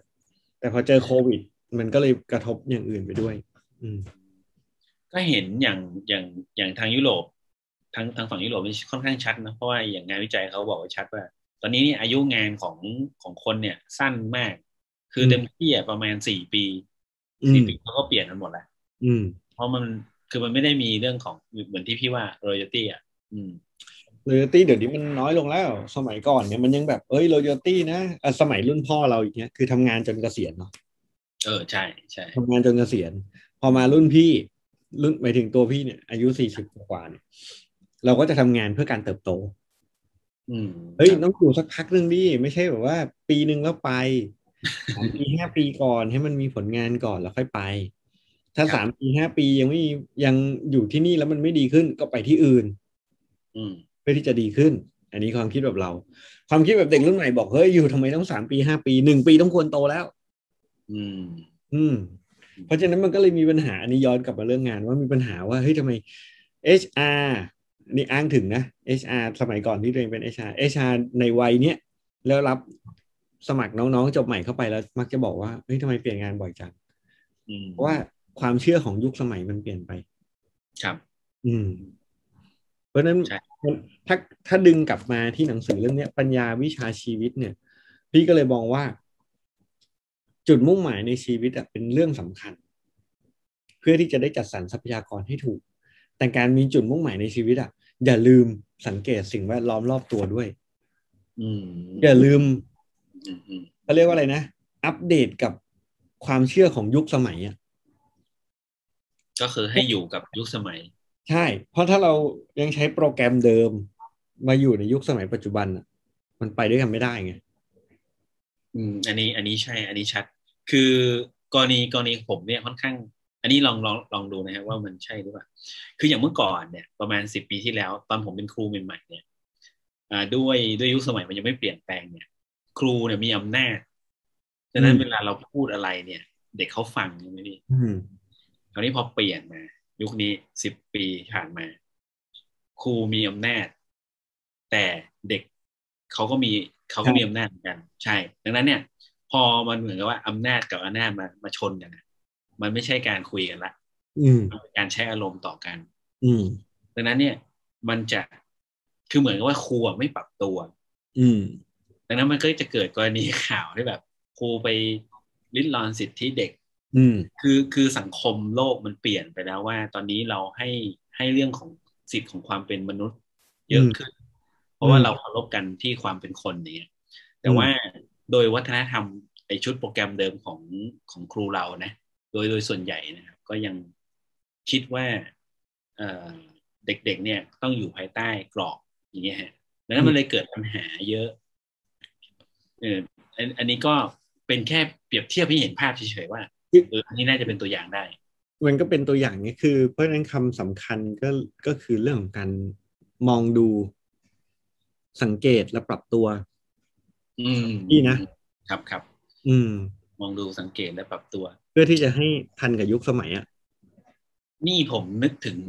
แต่พอเจอโควิด มันก็เลยกระทบอย่างอื่นไปด้วย อืม ก็เห็นอย่างอย่างอย่างทางยุโรปทางทางฝั่งยุโรปนี่ค่อนข้างชัดนะเพราะว่าอย่างงานวิจัยเขาบอกไว้ชัดว่า ตอนนี้เนี่ยอายุงานของของคนเนี่ยสั้นมาก คือมเต็มที่อะประมาณสี่ปีอืสี่มปีเขาก็เปลี่ยนกันหมดแล้วอืม เพราะมันคือมันไม่ได้มีเรื่องของเหมือนที่พี่ว่า royalty อะ อืมโรยตี้เดี๋ยวนี้มันน้อยลงแล้ว สมัยก่อนเนี่ยมันยังแบบเอ้ยโรยตี้นะอะสมัยรุ่นพ่อเราอย่างเงี้ยคือทำงานจนเกษียณเนาะเออใช่ใช่ทำงานจนเกษียณ พอมารุ่นพี่รุ่นหมายถึงตัวพี่เนี่ยอายุสี่สิบกว่าเนี่ย เราก็จะทำงานเพื่อการเติบโตอืม เฮ้ยต้องอยู่สักพักหนึ่งดิไม่ใช่แบบว่า ปีหนึ่งแล้วไปสามปีห้าปีก่อนให้มันมีผลงานก่อนแล้วค่อยไป ถ้าสามปีห้าปียังไม่ยังอยู่ที่นี่แล้วมันไม่ดีขึ้นก็ไปที่อื่น อืมเพื่อที่จะดีขึ้น อันนี้ความคิดแบบเรา ความคิดแบบเด็กรุ่นใหม่บอกเฮ้ยอยู่ทำไมต้องสามปีห้าปีหนึ่งปีต้องควรโตแล้ว อืม อืม เพราะฉะนั้นมันก็เลยมีปัญหาอันนี้ย้อนกลับมาเรื่องงานว่ามีปัญหาว่าเฮ้ยทำไม HR นี่อ้างถึงนะ HR สมัยก่อนที่ตัวเองเป็น HR HR ในวัยเนี้ยแล้วรับสมัครน้องๆจบใหม่เข้าไปแล้ว มักจะบอกว่าเฮ้ยทำไมเปลี่ยนงานบ่อยจังอืมเพราะว่าความเชื่อของยุคสมัยมันเปลี่ยนไป ครับ อืม เพราะฉะนั้นใช่ถ้าถ้าดึงกลับมาที่หนังสือเรื่องเนี้ยปัญญาวิชาชีวิตเนี่ย พี่ก็เลยมองว่า จุดมุ่งหมายในชีวิตอะเป็นเรื่องสำคัญ เพื่อที่จะได้จัดสรรทรัพยากรให้ถูก แต่การมีจุดมุ่งหมายในชีวิตอะ อย่าลืมสังเกตสิ่งแวดล้อมรอบตัวด้วยอืมอย่าลืมอืมอืมเขาเรียกว่าอะไรนะ อัปเดตกับความเชื่อของยุคสมัยอะก็คือให้อยู่กับยุคสมัย ใช่ เพราะถ้าเรายังใช้โปรแกรมเดิม มาอยู่ในยุคสมัยปัจจุบันอะมันไปด้วยกันไม่ได้ไงอืม อันนี้ อันนี้ใช่ อันนี้ชัด คือกรณีกรณีผมเนี่ยค่อนข้าง อันนี้ลองลองลองดูนะฮะว่ามันใช่หรือเปล่า คืออย่างเมื่อก่อนเนี่ยประมาณสิบปีที่แล้ว ตอนผมเป็นครูใหม่ๆเนี่ยอ่าด้วยด้วยยุคสมัยมันยังไม่เปลี่ยนแปลงเนี่ย ครูเนี่ยมีอำนาจดังนั้นอืมเวลาเราพูดอะไรเนี่ย เด็กเขาฟังใช่ไหมพี่อืมคราวนี้พอเปลี่ยนมา ยุคนี้สิบปีผ่านมา ครูมีอำนาจ แต่เด็กเขาก็มีเขาก็มีอำนาจเหมือนกัน ใช่ ดังนั้นเนี่ย พอมันเหมือนกับว่าอำนาจกับอำนาจมามาชนกันอะ มันไม่ใช่การคุยกันละอืมมันเป็นการใช้อารมณ์ต่อกัน อืมดังนั้นเนี่ย มันจะคือเหมือนกับว่าครูอะไม่ปรับตัว อืมดังนั้นมันก็จะเกิดกรณีข่าวที่แบบ ครูไปลิ้นรอนสิทธิเด็ก อืมคือคือสังคมโลกมันเปลี่ยนไปแล้วว่า ตอนนี้เราให้ให้เรื่องของสิทธิ์ของความเป็นมนุษย์ เยอะขึ้น เพราะว่าเราเคารพกันที่ความเป็นคนนี้แต่ว่าโดยวัฒนธรรมไอชุดโปรแกรมเดิมของของครูเรานะ โดยโดยส่วนใหญ่นะครับก็ยังคิดว่าเอ่อเด็กๆ เนี่ยต้องอยู่ภายใต้กรอบอย่างเงี้ยฮะดังนั้นมันเลยเกิดปัญหาเยอะเอออันอันนี้ก็เป็นแค่เปรียบเทียบให้เห็นภาพเฉยๆว่าเอออันนี้น่าจะเป็นตัวอย่างได้มันก็เป็นตัวอย่างนี้คือ เพราะฉะนั้นคำสำคัญก็ก็คือเรื่องของการมองดูสังเกตและปรับตัว อืมดีนะครับครับ อืม มองดูสังเกตและปรับตัว เพื่อที่จะให้ทันกับยุคสมัยอะนี่ผมนึกถึง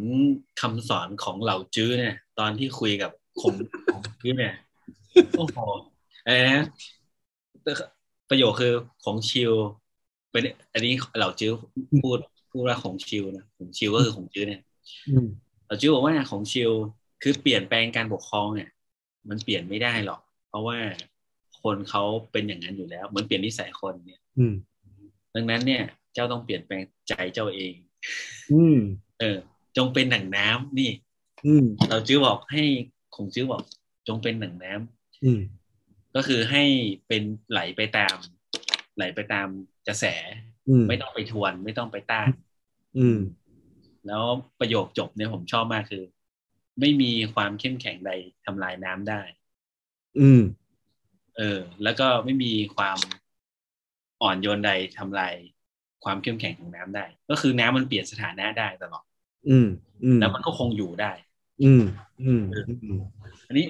คำสอนของเหล่าจื้อเนี่ย ตอนที่คุยกับคมของจื้อเนี่ยโอ้โหอะไรนะประโยคคือของชิวเป็นอันนี้เหล่าจื้อพูดพูดว่าของชิวนะของชิวก็คือของจื้อเนี่ยอืมเราจื้อบอกว่าของชิวคือเปลี่ยนแปลงการปกครองเนี่ย มันเปลี่ยนไม่ได้หรอก เพราะว่าคนเขาเป็นอย่างนั้นอยู่แล้ว เหมือนเปลี่ยนนิสัยคนเนี่ย อืม ดังนั้นเนี่ย เจ้าต้องเปลี่ยนแปลงใจเจ้าเอง อืม เออ จงเป็นหนังน้ำนี่ อืม เราจื้อบอกให้คงจื้อบอก จงเป็นหนังน้ำอืม ก็คือให้เป็นไหลไปตาม ไหลไปตามกระแสอืมไม่ต้องไปทวน ไม่ต้องไปต้าน อืม แล้วประโยคจบเนี่ยผมชอบมากคือ ไม่มีความเข้มแข็งใดทำลายน้ำได้ อืม เออ แล้วก็ไม่มีความ อ่อนโยนใดทำลายความเข้มแข็งของน้ำได้ ก็คือน้ำมันเปลี่ยนสถานะได้ตลอดอืมอืมแล้วมันก็คงอยู่ได้อืมอืมอืมอันนี้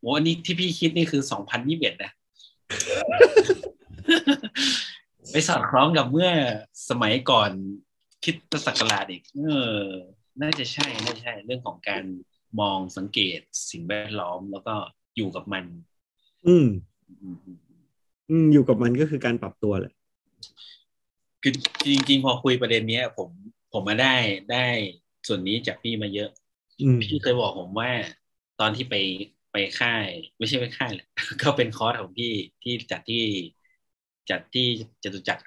โอ้อันนี้ที่พี่คิดนี่คือสองพันยี่สิบเอ็ดนะไปสอดคล้องกับเมื่อสมัยก่อนคริดศักราชอีก เออ น่าจะใช่ น่าจะใช่ เรื่องของการมองสังเกตสิ่งแวดล้อมแล้วก็อยู่กับมัน อืม อืมอืมอยู่กับมันก็คือการปรับตัวแหละคือจริง ๆ พอคุยประเด็นเนี้ย ผมผมมาได้ได้ส่วนนี้จากพี่มาเยอะอืมพี่เคยบอกผมว่า ตอนที่ไปไปค่าย ไม่ใช่ไปค่ายแหละก็เป็นคอร์สของพี่ที่จัดที่จัดที่จตุจักร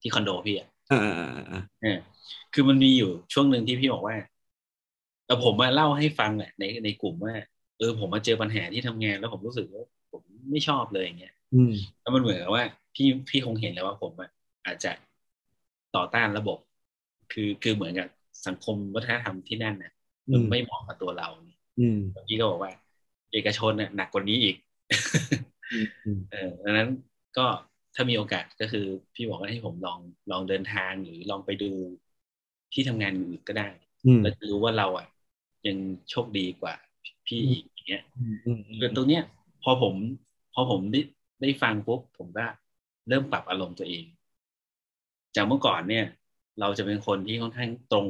ที่คอนโดพี่อะอ่าอ่าอ่าเออคือมันมีอยู่ช่วงหนึ่งที่พี่บอกว่าแต่ผมมาเล่าให้ฟังแหละในในกลุ่มว่า เออผมมาเจอปัญหาที่ทำงานแล้วผมรู้สึกว่าผมไม่ชอบเลยอย่างเงี้ยอืม แล้วมันเหมือนกับว่า พี่พี่คงเห็นแล้วว่าผมอะอาจจะต่อต้านระบบ คือคือเหมือนกับสังคมวัฒนธรรมที่นั่นน่ะอืมันมไม่เหมาะกับตัวเราอืมพี่ก็บอกว่า เอกชนน่ะหนักกว่านี้อีกอืมเออดังนั้นก็ถ้ามีโอกาสก็คือพี่บอกว่าให้ผมลองลองเดินทางหรือลองไปดูที่ทำงานอื่นก็ได้อืมแล้วจะรู้ว่าเราอะ ยังโชคดีกว่าพี่อีกอย่างเงี้ยอืมอืมคือตรงเนี้ย พอผม พอผมได้ ได้ฟังปุ๊บผมก็เริ่มปรับอารมณ์ตัวเอง จากเมื่อก่อนเนี่ย เราจะเป็นคนที่ค่อนข้างตรง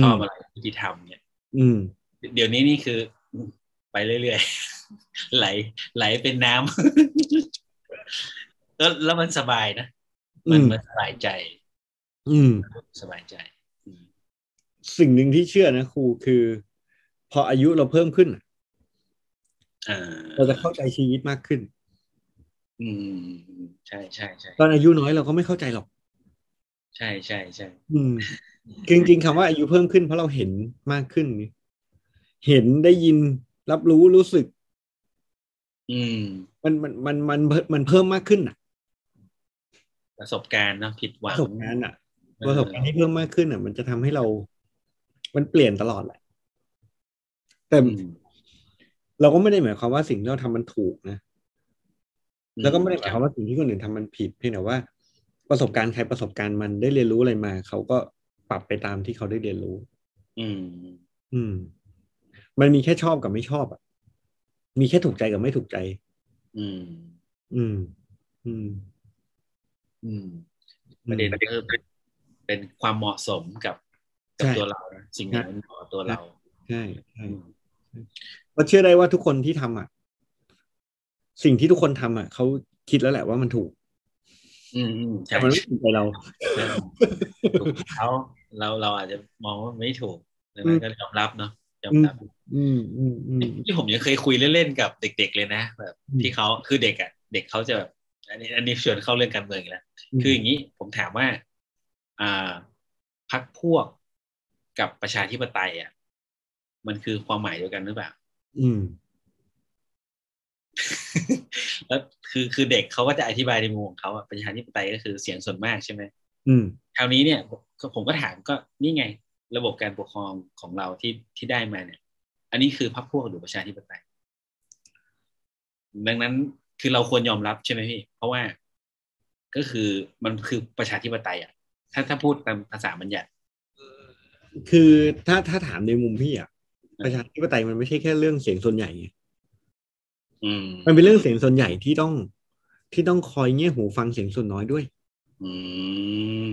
ชอบอะไรที่ทำเนี่ย อืม เดี๋ยวนี้นี่คือไปเรื่อยๆ ไหล ไหลเป็นน้ำแล้วแล้วมันสบายนะ มันอืมมันสบายใจ อืม สบายใจอืมสิ่งหนึ่งที่เชื่อนะครูคือ พออายุเราเพิ่มขึ้นอะอ่าเราจะเข้าใจชีวิตมากขึ้น อืม ใช่ใช่ใช่ตอนอายุน้อยเราก็ไม่เข้าใจหรอก ใช่ใช่ใช่อืมจริงๆคำว่าอายุเพิ่มขึ้นเพราะเราเห็นมากขึ้นนี่เห็นได้ยินรับรู้รู้สึก อืม มันมันมันมันมันเพิ่มมากขึ้นอะ ประสบการณ์เนอะผิดหปวังระสบการณ์อะเออประสบการณ์ที่เพิ่มมากขึ้นอะ มันจะทำให้เรา มันเปลี่ยนตลอดแหละแต่อืมเราก็ไม่ได้หมายความว่าสิ่งที่เราทำมันถูกนะ แล้วก็ไม่ได้หมายความว่าสิ่งที่คนอื่นทำมันผิดเพียงแต่ว่าประสบการณ์ใครประสบการณ์มันได้เรียนรู้อะไรมา เขาก็ปรับไปตามที่เขาได้เรียนรู้ อืม อืม มันมีแค่ชอบกับไม่ชอบอะ มีแค่ถูกใจกับไม่ถูกใจ อืม อืม อืม อืมประเด็นก็คือเป็นเป็นความเหมาะสมกับกับใช่ตัวเรานะสิ่งไหนมันเหมาะกับตัวเรา ใช่ใช่อืมเราเชื่อได้ว่าทุกคนที่ทำอะ สิ่งที่ทุกคนทำอะเขาคิดแล้วแหละว่ามันถูก อืมอืมแต่ใช่มันไม่ถูกใจเราใช่ถูกเขาเราเราอาจจะมองว่าไม่ถูกดังนั้นก็ยอมรับเนาะยอมรับอืมอืมอืมที่ผมยังเคยคุยเล่นๆกับเด็ก ๆ เลยนะแบบอืมที่เขาคือเด็กอะ เด็กเขาจะแบบอันนี้อันนี้ชวนเข้าเรื่องการเมืองอีกแล้วคืออย่างนี้ผมถามว่า อ่าพักพวกกับประชาธิปไตยอะ มันคือความหมายเดียวกันหรือเปล่า อืม แล้วคือคือเด็กเขาก็จะอธิบายในมุมของเขาอะประชาธิปไตยก็คือเสียงส่วนมากใช่ไหมอืมคราวนี้เนี่ยผมผมก็ถามก็นี่ไง ระบบการปกครองของเราที่ที่ได้มาเนี่ย อันนี้คือพรรคพวกหรือประชาธิปไตย ดังนั้นคือเราควรยอมรับใช่ไหมพี่เพราะว่าก็คือมันคือประชาธิปไตยอะถ้าถ้าพูดตามภาษาบัญญัติคือถ้าถ้าถามในมุมพี่อะประชาธิปไตยมันไม่ใช่แค่เรื่องเสียงส่วนใหญ่ไงอื มมันเป็นเรื่องเสียงส่วนใหญ่ที่ต้องที่ต้องคอยเงี่ยหูฟังเสียงส่วนน้อยด้วยอืม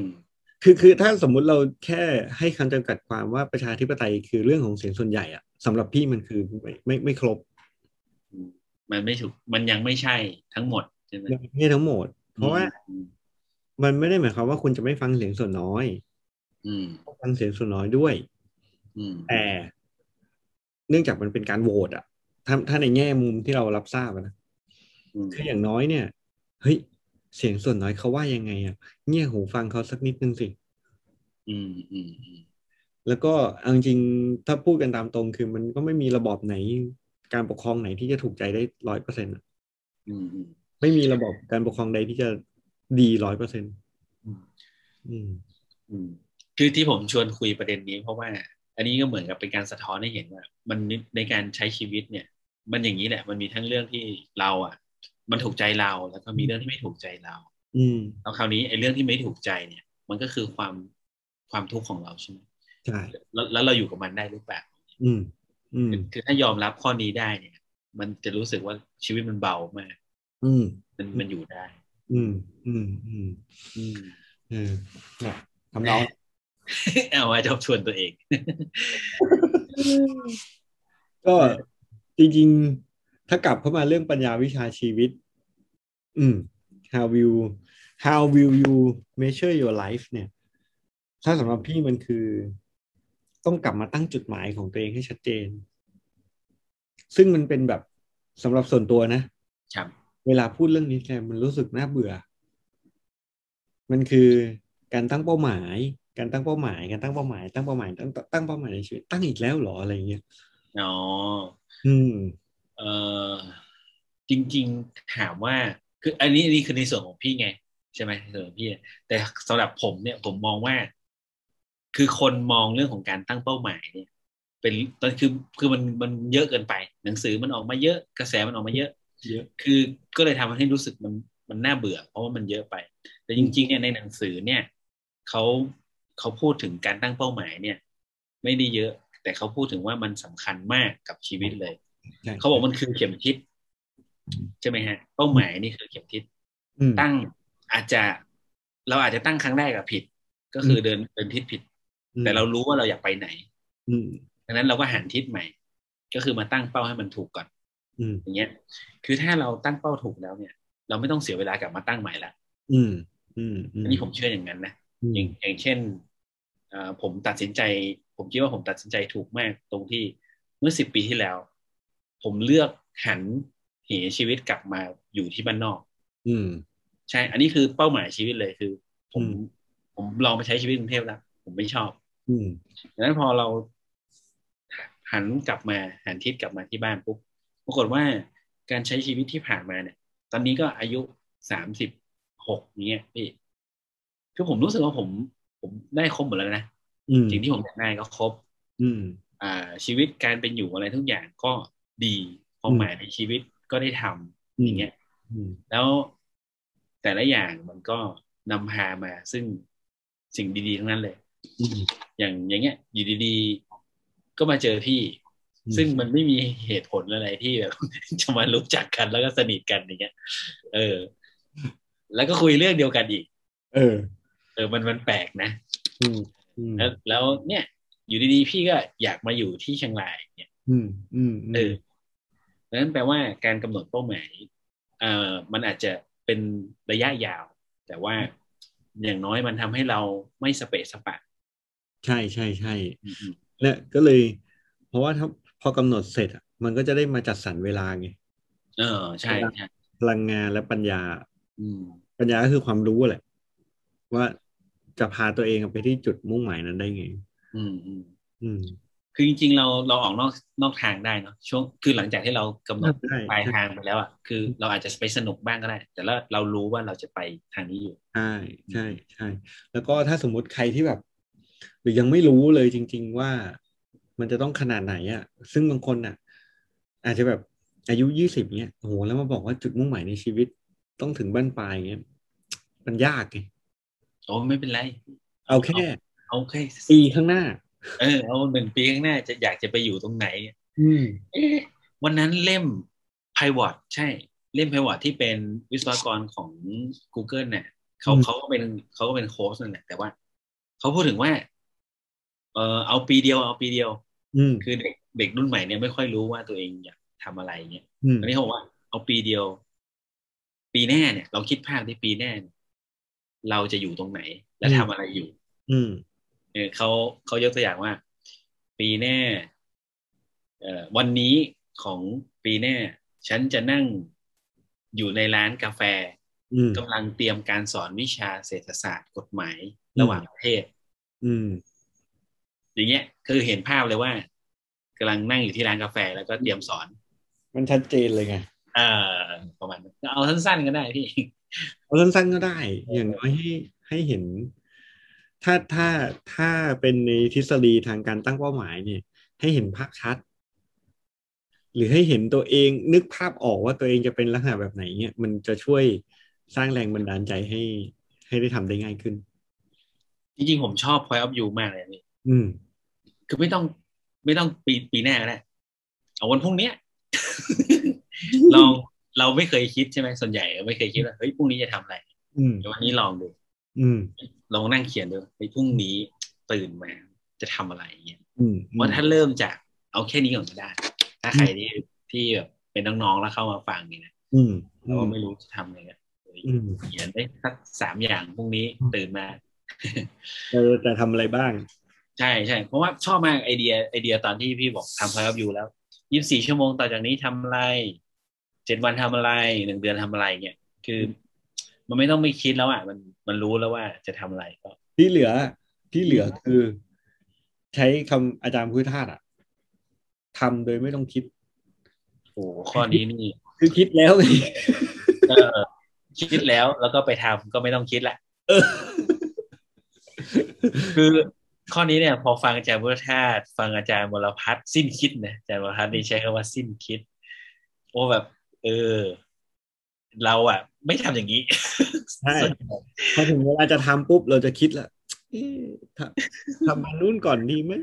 คือคือถ้าสมมุติเราแค่ให้คำจำกัดความว่าประชาธิปไตยคือเรื่องของเสียงส่วนใหญ่อะสำหรับพี่มันคือไม่ไม่ไม่ครบ มันไม่ถูกมันยังไม่ใช่ทั้งหมดใช่ไหมมันไม่ใช่ทั้งหมด เพราะว่าอืมมันไม่ได้หมายความว่าคุณจะไม่ฟังเสียงส่วนน้อย อืมฟังเสียงส่วนน้อยด้วยอืมแต่เนื่องจากมันเป็นการโหวตอะ ถ้าถ้าในแง่มุมที่เรารับทราบอะนะอืมคืออย่างน้อยเนี่ยเฮ้ยเสียงส่วนน้อยเขาว่ายังไงอะเงี่ยหูฟังเขาสักนิดนึงสิอืมอืมอืมแล้วก็เอาจริงๆถ้าพูดกันตามตรงคือมันก็ไม่มีระบอบไหน การปกครองไหนที่จะถูกใจได้ร้อยเปอร์เซ็นต์อืมอืมไม่มีระบบการปกครองใดที่จะดีร้อยเปอร์เซ็นต์อืมอืมอืมคือที่ผมชวนคุยประเด็นนี้เพราะว่า อันนี้ก็เหมือนกับเป็นการสะท้อนให้เห็นว่า มันในการใช้ชีวิตเนี่ย มันอย่างนี้แหละ มันมีทั้งเรื่องที่เราอะ มันถูกใจเราแล้วก็มีเรื่องที่ไม่ถูกใจเรา อืมแล้วคราวนี้ไอ้เรื่องที่ไม่ถูกใจเนี่ย มันก็คือความความทุกข์ของเราใช่ไหมใช่แล้วแล้วเราอยู่กับมันได้หรือเปล่าอืม อืมคือคือถ้ายอมรับข้อนี้ได้เนี่ย มันจะรู้สึกว่าชีวิตมันเบามาก อืม มันมันอยู่ได้ อืม อืม อืม อืมเออเนี่ยทำเราเอามาจบชวนตัวเอง ก็ จริงๆ ถ้ากลับเข้ามาเรื่องปัญญาวิชาชีวิต อืม how will how will you measure your life เนี่ย ถ้าสำหรับพี่มันคือ ต้องกลับมาตั้งจุดหมายของตัวเองให้ชัดเจน ซึ่งมันเป็นแบบสำหรับส่วนตัวนะครับเวลาพูดเรื่องนี้แกมันรู้สึกน่าเบื่อ มันคือการตั้งเป้าหมาย การตั้งเป้าหมาย การตั้งเป้าหมาย ตั้งเป้าหมาย ตั้งตั้งเป้าหมายในชีวิต ตั้งอีกแล้วเหรออะไรเงี้ย อ๋ออืมเออจริง ๆ ถามว่า คือ อันนี้อันนี้คือในส่วนของพี่ไง ใช่ไหมในส่วนของพี่ แต่สำหรับผมเนี่ยผมมองว่า คือคนมองเรื่องของการตั้งเป้าหมายเนี่ยไปเป็นตอนคือคือมันมันเยอะเกินไป หนังสือมันออกมาเยอะกระแสมันออกมาเยอะเยอะ คือก็เลยทำให้รู้สึกมันมันน่าเบื่อ เพราะว่ามันเยอะไป แต่จริง ๆ เนี่ยในหนังสือเนี่ยเขาเขาพูดถึงการตั้งเป้าหมายเนี่ย ไม่ได้เยอะ แต่เขาพูดถึงว่ามันสำคัญมากกับชีวิตเลยใช่เขาบอกมันคือเข็มทิศใช่ไหมฮะ เป้าหมายนี่คือเข็มทิศอืมตั้งอาจจะเราอาจจะตั้งครั้งแรกอะผิด ก็คือเดินเดินทิศผิด แต่เรารู้ว่าเราอยากไปไหน อืมดังนั้นเราก็หันทิศใหม่ ก็คือมาตั้งเป้าให้มันถูกก่อนอืมอย่างเงี้ย คือถ้าเราตั้งเป้าถูกแล้วเนี่ย เราไม่ต้องเสียเวลากลับมาตั้งใหม่ละอืม อืมอืมอันนี้ผมเชื่ออย่างนั้นนะอืมอย่างอย่างเช่นเอ่อผมตัดสินใจ ผมคิดว่าผมตัดสินใจถูกมากตรงที่เมื่อสิบปีที่แล้ว ผมเลือกหันเหชีวิตกลับมาอยู่ที่บ้านนอก อืม ใช่ อันนี้คือเป้าหมายชีวิตเลยคือผมอืมผมลองไปใช้ชีวิตกรุงเทพแล้ว ผมไม่ชอบ อืมดังนั้นพอเราหันกลับมาหันทิศกลับมาที่บ้านปุ๊บปรากฏว่าการใช้ชีวิตที่ผ่านมาเนี่ย ตอนนี้ก็อายุสามสิบหกเนี้ยพี่คือผมรู้สึกว่าผม ผมได้ครบหมดแล้วนะอืม สิ่งที่ผมอยากได้ก็ครบ อืม อ่า ชีวิตการเป็นอยู่อะไรทุกอย่างก็ดีความหมายในชีวิตก็ได้ทำอย่างเงี้ยอืมแล้วแต่ละอย่างมันก็นำพามาซึ่งสิ่งดีๆทั้งนั้นเลยอืมอย่างอย่างเงี้ย อยู่ดีๆก็มาเจอพี่อืมซึ่งมันไม่มีเหตุผลอะไรที่แบบจะมารู้จักกันแล้วก็สนิทกันอย่างเงี้ย เออ แล้วก็คุยเรื่องเดียวกันอีก เออ เออ มันมันแปลกนะอืมอืม แล้วแล้วเนี่ย อยู่ดีๆพี่ก็อยากมาอยู่ที่เชียงรายเนี่ย อืม อืมเออดังนั้นแปลว่าการกำหนดเป้าหมายเอ่อมันอาจจะเป็นระยะยาว แต่ว่าอย่างน้อยมันทำให้เราไม่สเปะสปะ ใช่ใช่ใช่อืมเนี่ยก็เลย เพราะว่าถ้าพอกำหนดเสร็จอะมันก็จะได้มาจัดสรรเวลาไงๆเออใช่ใช่พลังงานและปัญญา อืมปัญญาก็คือความรู้แหละ ว่า จะพาตัวเองไปที่จุดมุ่งหมายนั้นได้ไงอืมอืมอืมคือจริงๆเราเราออกนอกนอกทางได้เนาะช่วงคือหลังจากที่เรากำหนดใช่ปลายทางไปแล้วอะคือเราอาจจะไปสนุกบ้างก็ได้ แต่ละเรารู้ว่าเราจะไปทางนี้อยู่ใช่ใช่ใช่แล้วก็ถ้าสมมุติใครที่แบบ หรือยังไม่รู้เลยจริง ๆว่ามันจะต้องขนาดไหนอะ ซึ่งบางคนอะ อาจจะแบบอายุยี่สิบเนี้ยโอ้โหแล้วมาบอกว่าจุดมุ่งหมายในชีวิตต้องถึงบ้านปลายเงี้ยมันยากไง โอ้ไม่เป็นไร เอาแค่ เอาแค่ปีข้างหน้า เออเอาหนึ่งปีข้างหน้าจะอยากจะไปอยู่ตรงไหน อืมเอ๊ะวันนั้นเล่ม Pivot ใช่ เล่ม Pivot ที่เป็นวิศวกรของ Google เนี่ยเขาอืมเขาก็เป็นเขาก็เป็นโค้ชนั่นแหละแต่ว่าเขาพูดถึงว่า เออเอาปีเดียวเอาปีเดียว อืมคือเด็กเด็กรุ่นใหม่เนี่ยไม่ค่อยรู้ว่าตัวเองอยากทำอะไรเงี้ยอืมอันนี้เขาบอกว่า เอาปีเดียว ปีแน่เนี่ย เราคิดภาพที่ปีแน่เนี่ย เราจะอยู่ตรงไหน และทำอะไรอยู่ อืมเออเขาเขายกตัวอย่างว่า ปีแน่เอ่อวันนี้ของปีแน่ฉันจะนั่งอยู่ในร้านกาแฟอืมกำลังเตรียมการสอนวิชาเศรษฐศาสตร์กฎหมายระหว่างประเทศอืมอย่างเงี้ย คือเห็นภาพเลยว่ากำลังนั่งอยู่ที่ร้านกาแฟแล้วก็เตรียมสอน มันชัดเจนเลยไงเอ่อประมาณนั้นเอาสั้นๆก็ได้พี่ เอาสั้นๆก็ได้ อย่างน้อยให้ให้เห็น ถ้าถ้าถ้าเป็นในทฤษฎีทางการตั้งเป้าหมายเนี่ย ให้เห็นภาพชัด หรือให้เห็นตัวเองนึกภาพออกว่าตัวเองจะเป็นลักษณะแบบไหนเนี่ยมันจะช่วยสร้างแรงบันดาลใจให้ให้ได้ทำได้ง่ายขึ้น จริงๆ ผมชอบ point of view มากเลยพี่อืม คือไม่ต้องไม่ต้องปีปีหน้าก็ได้เอาวันพรุ่งเนี้ยลอง เราไม่เคยคิดใช่ไหมส่วนใหญ่ไม่เคยคิดว่าเฮ้ยพรุ่งนี้จะทำอะไรอืมเดี๋ยววันนี้ลองดูอืมลองนั่งเขียนดูเฮ้ยพรุ่งนี้ตื่นมาจะทำอะไรอย่างเงี้ยอืมว่าถ้าเริ่มจากเอาแค่นี้ก่อนก็ได้ ถ้าใครที่ที่แบบเป็นน้องๆแล้วเข้ามาฟังเนี่ยนะอืมแต่ว่าไม่รู้จะทำอะไรกันเฮ้ยอืมเขียนได้สักสามอย่างพรุ่งนี้ตื่นมาเราจะทำอะไรบ้าง ใช่ใช่เพราะว่าชอบมากไอเดียไอเดียตอนที่พี่บอกทำพายอยู่แล้วยี่สิบสี่ชั่วโมงต่อจากนี้ทำอะไร เจ็ดวันทำอะไรหนึ่งเดือนทำอะไรเงี้ยคือ มันไม่ต้องไม่คิดแล้วอะมันมันรู้แล้วว่าจะทำอะไรก็ ที่เหลือที่เหลือคือ ใช้คำอาจารย์พุทธทาสอะทำโดยไม่ต้องคิดโอ้โหข้อนี้นี่คือคิดแล้วไงเออคิดแล้วแล้วก็ไปทำก็ไม่ต้องคิดละเออคือข้อนี้เนี่ย พอฟังอาจารย์บุรธาตุฟังอาจารย์มรพัฒน์สิ้นคิดนะอาจารย์มรพัฒน์นี่ใช้คำว่าสิ้นคิด โอ้แบบ เออ เราอะ ไม่ทำอย่างนี้ใช่พอถึงเวลาจะทำปุ๊บเราจะคิดละเอ๊ะทำทำมานู่นก่อนดีไหม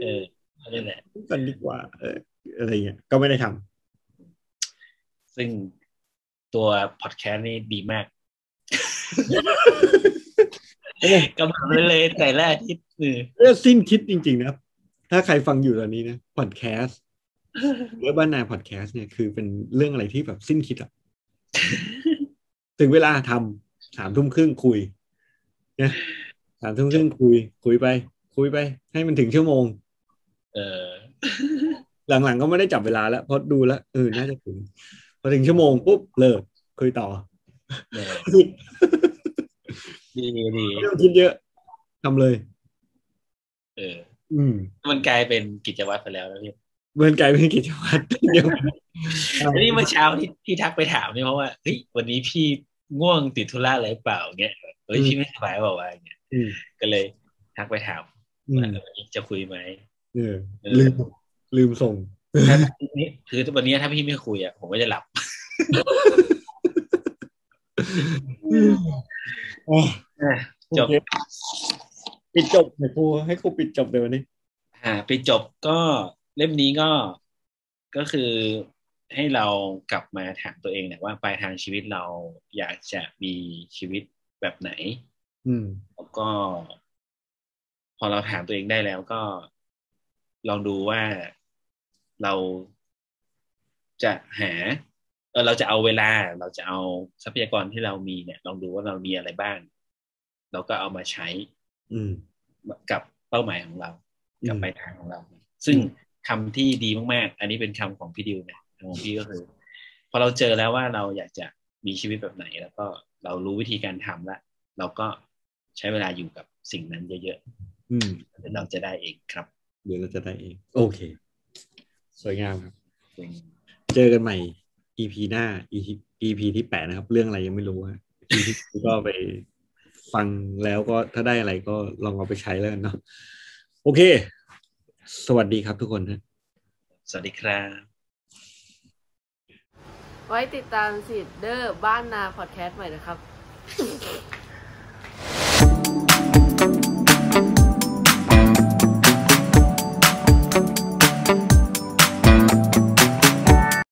เออนั่นแหละนู่นก่อนดีกว่า เออ อะไรเงี้ยก็ไม่ได้ทำซึ่งตัวพอดแคสต์นี่ดีมากกำลังเลยเลยแต่ละอาทิตย์เออเรื่องสิ้นคิดจริง ๆ นะครับถ้าใครฟังอยู่ตอนนี้นะพอดแคสต์ หรือบ้านนาพอดแคสต์เนี่ยคือเป็นเรื่องอะไรที่แบบสิ้นคิดอะถึงเวลาทำสามทุ่มครึ่งคุยนะสามทุ่มครึ่งคุย คุยไป คุยไป ให้มันถึงชั่วโมง เออ หลังๆก็ไม่ได้จับเวลาแล้วเพราะดูแล้วเออน่าจะถึง พอถึงชั่วโมงปุ๊บเลิกคุยต่อเออดีดีไม่ต้องคิดเยอะทำเลย เออ อืม มันกลายเป็นกิจวัตรไปแล้วนะพี่ เหมือนกลายเป็นกิจวัตรเดียวกันอันนี้เมื่อเช้าที่ที่ทักไปถามเนี่ยเพราะว่าเฮ้ยวันนี้พี่ง่วงติดธุระอะไรเปล่าเงี้ยเฮ้ยพี่ไม่สบายเปล่าวะเงี้ยอืมก็เลยทักไปถามอืมว่าวันนี้จะคุยไหมเออเออลืมลืมส่งถ้านี่คือวันนี้ถ้าพี่ไม่คุยอะผมก็จะหลับอ๋อจบโอเคปิดจบให้ครูให้ครูปิดจบเลยวันนี้อ่าไปจบก็ เล่มนี้ก็ก็คือให้เรากลับมาถามตัวเองเนี่ยว่าปลายทางชีวิตเราอยากจะมีชีวิตแบบไหน อืมแล้วก็ พอเราถามตัวเองได้แล้วก็ลองดูว่าเราจะหาเออเราจะเอาเวลา เราจะเอาทรัพยากรที่เรามีเนี่ย ลองดูว่าเรามีอะไรบ้างเราก็เอามาใช้ อืมกับเป้าหมายของเราอืมกับปลายทางของเรา ซึ่ง คำที่ดีมากๆ อันนี้เป็นคำของพี่ดิวนะของพี่ก็คือ พอเราเจอแล้วว่าเราอยากจะมีชีวิตแบบไหน แล้วก็เรารู้วิธีการทำแล้วเราก็ใช้เวลาอยู่กับสิ่งนั้นเยอะอืมๆเดี๋ยวเราจะได้เองครับเดี๋ยวเราจะได้เอง โอเค สวยงามครับซึ่งเจอกันใหม่ EP หน้า EP EP ที่แปดนะครับ เรื่องอะไรยังไม่รู้ฮะ EP ก็ไปฟังแล้วก็ถ้าได้อะไรก็ลองเอาไปใช้แล้วกันเนาะโอเค สวัสดีครับทุกคนนะสวัสดีครับ ไว้ติดตามสิเดอร์บ้านนาพอดแคสต์ใหม่นะครับ